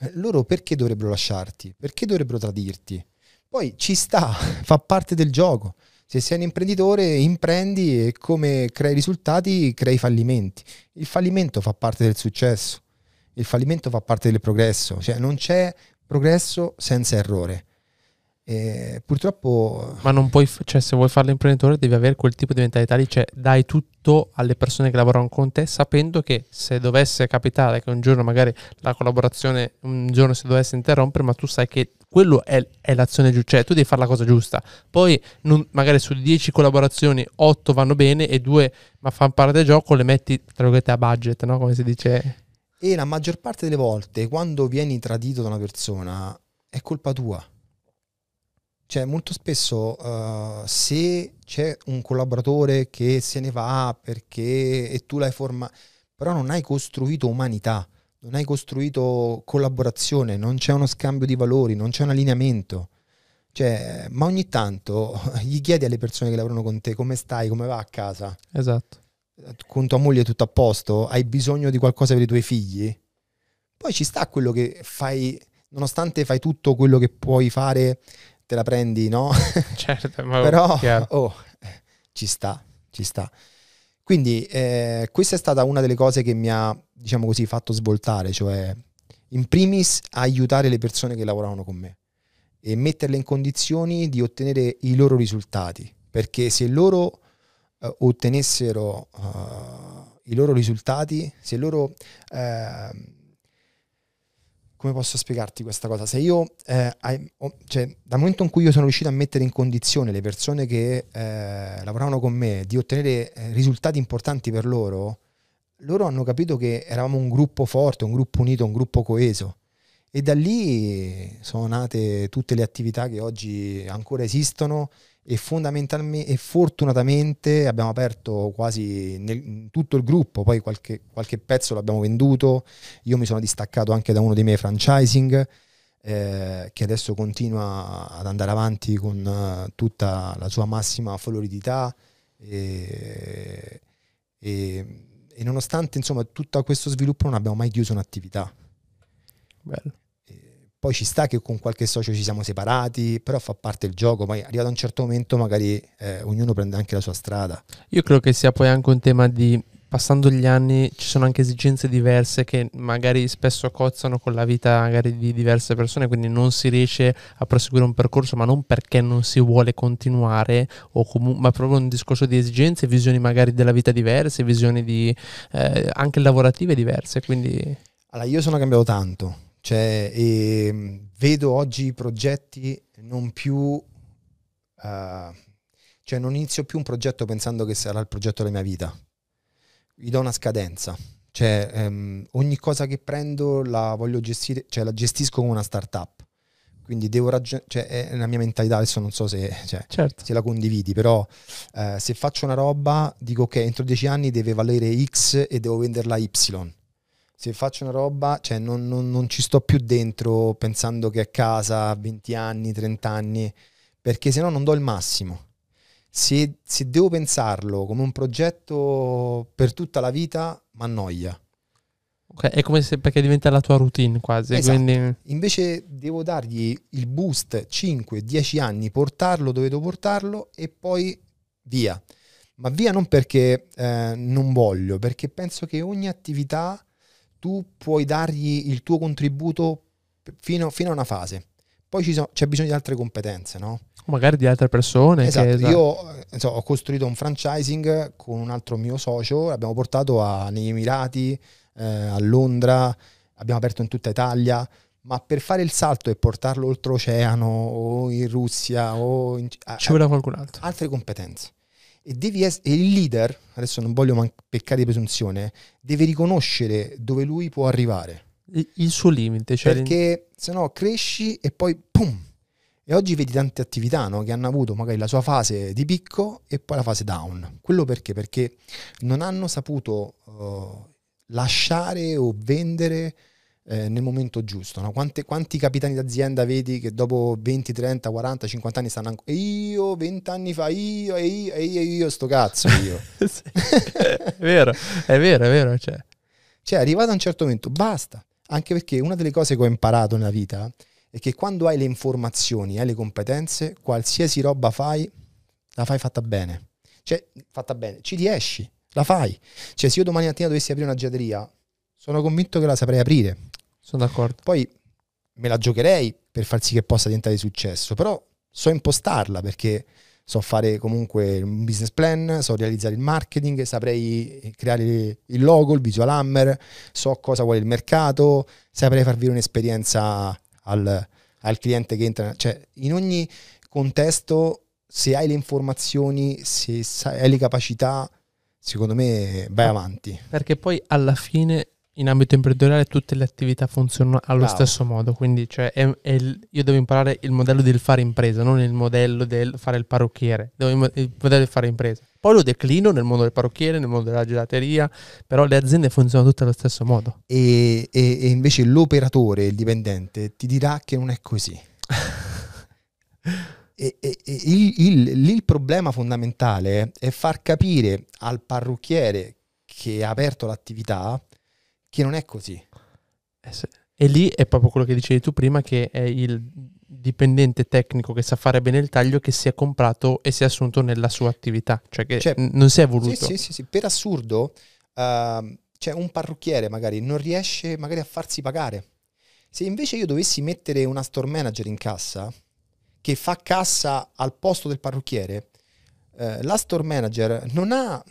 eh, loro perché dovrebbero lasciarti? Perché dovrebbero tradirti? Poi ci sta, fa parte del gioco. Se sei un imprenditore, imprendi e come crei risultati, crei fallimenti. Il fallimento fa parte del successo, il fallimento fa parte del progresso, cioè non c'è progresso senza errore. E purtroppo... Ma non puoi, cioè se vuoi fare l'imprenditore devi avere quel tipo di mentalità lì, cioè dai tutto alle persone che lavorano con te sapendo che se dovesse capitare che un giorno magari la collaborazione un giorno si dovesse interrompere, ma tu sai che quello è, è l'azione giusta, cioè tu devi fare la cosa giusta. Poi non, magari su 10 collaborazioni 8 vanno bene e 2 ma fanno parte del gioco, le metti tra virgolette a budget, no? Come si dice. E la maggior parte delle volte quando vieni tradito da una persona è colpa tua. Cioè, molto spesso uh, se c'è un collaboratore che se ne va perché e tu l'hai formato, però non hai costruito umanità non hai costruito collaborazione, non c'è uno scambio di valori, non c'è un allineamento. Cioè, ma ogni tanto gli chiedi alle persone che lavorano con te come stai, come va a casa. Esatto. Con tua moglie è tutto a posto, hai bisogno di qualcosa per i tuoi figli. Poi ci sta quello che fai, nonostante fai tutto quello che puoi fare, te la prendi, no? Certo, ma però oh, ci sta, ci sta. Quindi eh, questa è stata una delle cose che mi ha, diciamo così, fatto svoltare, cioè in primis aiutare le persone che lavoravano con me e metterle in condizioni di ottenere i loro risultati, perché se loro eh, ottenessero uh, i loro risultati, se loro eh, come posso spiegarti questa cosa? Se io, eh, cioè, dal momento in cui io sono riuscito a mettere in condizione le persone che eh, lavoravano con me di ottenere eh, risultati importanti per loro, loro hanno capito che eravamo un gruppo forte, un gruppo unito, un gruppo coeso. E da lì sono nate tutte le attività che oggi ancora esistono e fondamentalmente e fortunatamente abbiamo aperto quasi nel, tutto il gruppo, poi qualche, qualche, pezzo l'abbiamo venduto, io mi sono distaccato anche da uno dei miei franchising eh, che adesso continua ad andare avanti con uh, tutta la sua massima floridità e, e, e nonostante insomma tutto questo sviluppo non abbiamo mai chiuso un'attività. Bello. Poi ci sta che con qualche socio ci siamo separati, però fa parte del gioco. Poi arrivato a un certo momento magari eh, ognuno prende anche la sua strada. Io credo che sia poi anche un tema di passando gli anni ci sono anche esigenze diverse che magari spesso cozzano con la vita magari di diverse persone, quindi non si riesce a proseguire un percorso, ma non perché non si vuole continuare, o comu- ma proprio un discorso di esigenze, visioni magari della vita diverse, visioni di, eh, anche lavorative diverse. Quindi... Allora, io sono cambiato tanto cioè, e, vedo oggi progetti non più... Uh, cioè non inizio più un progetto pensando che sarà il progetto della mia vita. gli do una scadenza. Cioè, ehm, ogni cosa che prendo la voglio gestire, cioè la gestisco come una startup. Quindi devo ragionare, cioè è la mia mentalità, adesso non so se, cioè, Certo. se la condividi, però eh, se faccio una roba dico che entro dieci anni deve valere X e devo venderla Y. Se faccio una roba, cioè non, non- non ci sto più dentro pensando che a casa a 20 anni, 30 anni, perché se no non do il massimo. Se, se devo pensarlo come un progetto per tutta la vita, mi annoia. Ok, È come se perché diventa la tua routine quasi. Esatto. Quindi Invece devo dargli il boost 5-10 anni, portarlo dove devo portarlo e poi via. Ma via non perché eh, non voglio, perché penso che ogni attività tu puoi dargli il tuo contributo fino, fino a una fase. Poi ci sono- c'è bisogno di altre competenze, no? magari di altre persone. Esatto, che, esatto. io eh, insomma, ho costruito un franchising con un altro mio socio, l'abbiamo portato a- negli Emirati, eh, a Londra, abbiamo aperto in tutta Italia, ma per fare il salto e portarlo oltreoceano o in Russia o in, Ci vuole qualcun altro. altre competenze. E, devi ess- e il leader, adesso non voglio man- peccare di presunzione, deve riconoscere dove lui può arrivare. Il, suo limite. Cioè Perché se no cresci e poi pum. E oggi vedi tante attività no, che hanno avuto magari la sua fase di picco e poi la fase down. Quello perché? Perché non hanno saputo eh, lasciare o vendere eh, nel momento giusto. no? Quante- quanti capitani d'azienda vedi che dopo 20, 30, 40, 50 anni stanno ancora... Io, 20 anni fa, io, e io, e io, io, sto cazzo, io. Sì. è vero, è vero, è vero. Cioè. Cioè, arrivato a un certo momento, basta. Anche perché una delle cose che ho imparato nella vita è che quando hai le informazioni, hai le competenze, qualsiasi roba fai, la fai fatta bene. Cioè, fatta bene, ci riesci, la fai. Cioè, se io domani mattina dovessi aprire una gelateria, sono convinto che la saprei aprire. Sono d'accordo. Poi me la giocherei per far sì che possa diventare di successo, però so impostarla perché so fare comunque un business plan, so realizzare il marketing, saprei creare il logo, il visual hammer, so cosa vuole il mercato, saprei far vivere un'esperienza al, al cliente che entra. Cioè, in ogni contesto, se hai le informazioni, se hai le capacità, secondo me vai avanti. Perché poi alla fine in ambito imprenditoriale tutte le attività funzionano allo Bravo. stesso modo. Quindi cioè, è- è il- io devo imparare il modello del fare impresa, non il modello del fare il parrucchiere. Devo im- il modello del fare impresa. Poi lo declino nel mondo del parrucchiere, nel mondo della gelateria, però le aziende funzionano tutte allo stesso modo. e, e- e invece l'operatore, il dipendente, ti dirà che non è così. E, il, il- il problema fondamentale è far capire al parrucchiere che ha aperto l'attività che non è così. Eh sì. E lì è proprio quello che dicevi tu prima, che è il dipendente tecnico che sa fare bene il taglio che si è comprato e si è assunto nella sua attività, cioè che Cioè, n- non si è Sì, voluto. sì, sì, sì. Per assurdo, ehm, c'è un parrucchiere magari non riesce magari a farsi pagare. Se invece io dovessi mettere una store manager in cassa che fa cassa al posto del parrucchiere, eh, la store manager non ha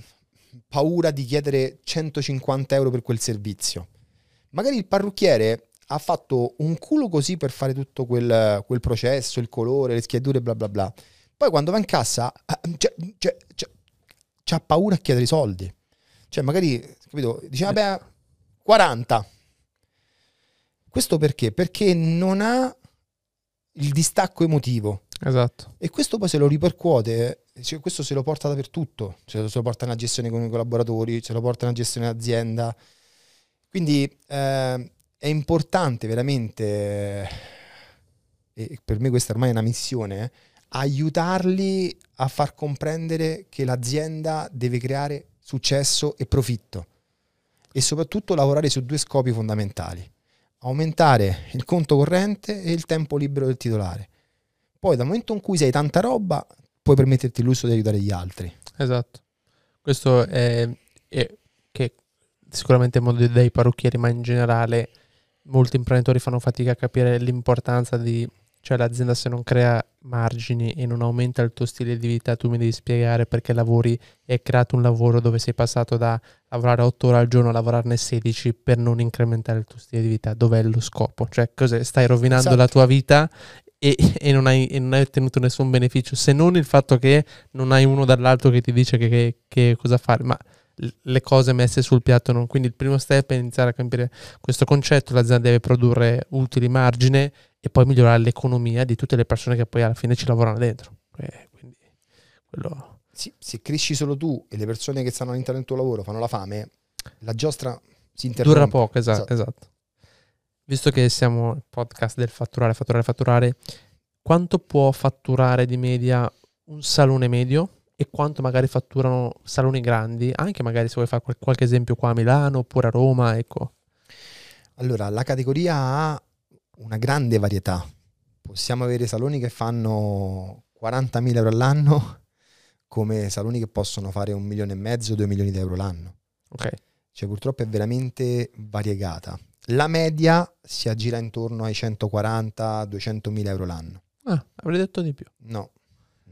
paura di chiedere 150 euro per quel servizio. Magari il parrucchiere ha fatto un culo così per fare tutto quel, quel processo, il colore, le schiature, bla bla bla. Poi quando va in cassa, ah, c'è, c'è- c'è- c'ha paura a chiedere i soldi. Cioè, magari, capito, dice, vabbè, 40. Questo perché? Perché non ha il distacco emotivo. Esatto. E questo poi se lo ripercuote, cioè questo se lo porta dappertutto, lo, se lo porta nella gestione con i collaboratori, se lo porta nella gestione dell'azienda. Quindi eh, è importante veramente, e per me questa ormai è una missione, aiutarli a far comprendere che l'azienda deve creare successo e profitto e soprattutto lavorare su due scopi fondamentali. Aumentare il conto corrente e il tempo libero del titolare. Poi dal momento in cui sei tanta roba, puoi permetterti il lusso di aiutare gli altri. Esatto. Questo è, è che sicuramente il mondo dei parrucchieri, ma in generale molti imprenditori fanno fatica a capire l'importanza di, cioè l'azienda se non crea margini e non aumenta il tuo stile di vita, tu mi devi spiegare perché lavori e hai creato un lavoro dove sei passato da lavorare 8 ore al giorno a lavorarne 16 per non incrementare il tuo stile di vita. Dov'è lo scopo? Cioè, cos'è? Stai rovinando Esatto. la tua vita e, e non hai, e non hai ottenuto nessun beneficio se non il fatto che non hai uno dall'altro che ti dice che, che- che cosa fare. Ma le cose messe sul piatto. Non? Quindi il primo step è iniziare a capire questo concetto, l'azienda deve produrre utili margine e poi migliorare l'economia di tutte le persone che poi alla fine ci lavorano dentro. Eh, quindi quello... sì, se cresci solo tu e le persone che stanno all'interno del tuo lavoro fanno la fame, la giostra si interrompe. Dura poco, esatto, esatto. esatto. Visto che siamo il podcast del fatturare, fatturare, fatturare, quanto può fatturare di media un salone medio e quanto magari fatturano saloni grandi, anche magari se vuoi fare qualche esempio qua a Milano oppure a Roma, ecco. Allora, la categoria ha una grande varietà. Possiamo avere saloni che fanno 40.000 euro all'anno come saloni che possono fare un milione e mezzo, due milioni di euro l'anno. Ok. Cioè purtroppo è veramente variegata. La media si aggira intorno ai 140-200 mila euro l'anno. Ah, avrei detto di più. No,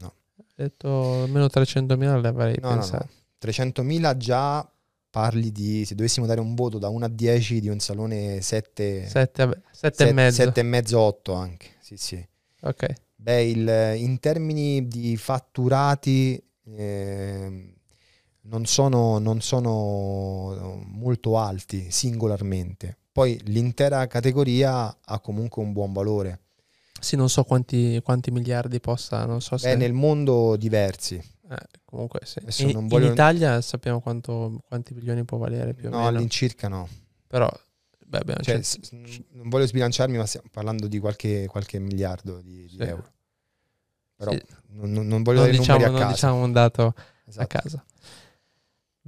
no. Hai detto almeno 300 mila l'avrei no, pensato. No, no. 300 mila già parli di, se dovessimo dare un voto da 1 a 10 di un salone 7, 7, 7 e mezzo. 7 e mezzo, 8 anche, sì sì. Ok. Beh, il, in termini di fatturati eh, non, sono, non sono molto alti singolarmente, poi l'intera categoria ha comunque un buon valore. Sì, non so quanti, quanti miliardi possa, non so se... Beh, nel mondo diversi. Eh, comunque sì. In, voglio... in, Italia sappiamo quanto, quanti milioni può valere più o no, meno. No, all'incirca no. Però, beh, beh cioè, non voglio sbilanciarmi, ma stiamo parlando di qualche, qualche miliardo di, di sì. euro. Però sì. non, non, voglio non dare diciamo, numeri a non diciamo un dato esatto. a casa.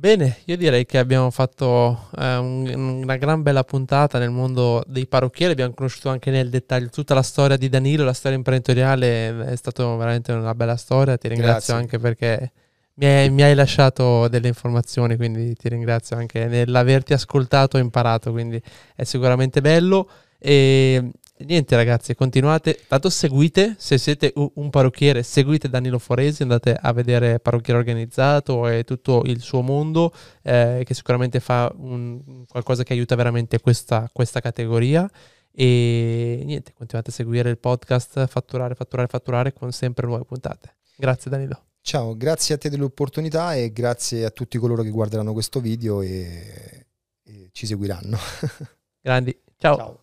Bene, io direi che abbiamo fatto eh, un, una gran bella puntata nel mondo dei parrucchieri, abbiamo conosciuto anche nel dettaglio tutta la storia di Danilo, la storia imprenditoriale, è stata veramente una bella storia, ti ringrazio Grazie. anche perché mi hai, mi hai, lasciato delle informazioni, quindi ti ringrazio anche nell'averti ascoltato e imparato, quindi è sicuramente bello. E niente ragazzi, continuate, tanto seguite, se siete un parrucchiere, seguite Danilo Foresi, andate a vedere Parrucchiere Organizzato e tutto il suo mondo, eh, che sicuramente fa un, qualcosa che aiuta veramente questa, questa categoria. E niente, continuate a seguire il podcast Fatturare, Fatturare, Fatturare con sempre nuove puntate. Grazie Danilo. Ciao, grazie a te dell'opportunità e grazie a tutti coloro che guarderanno questo video e, e ci seguiranno. Grandi, ciao. ciao.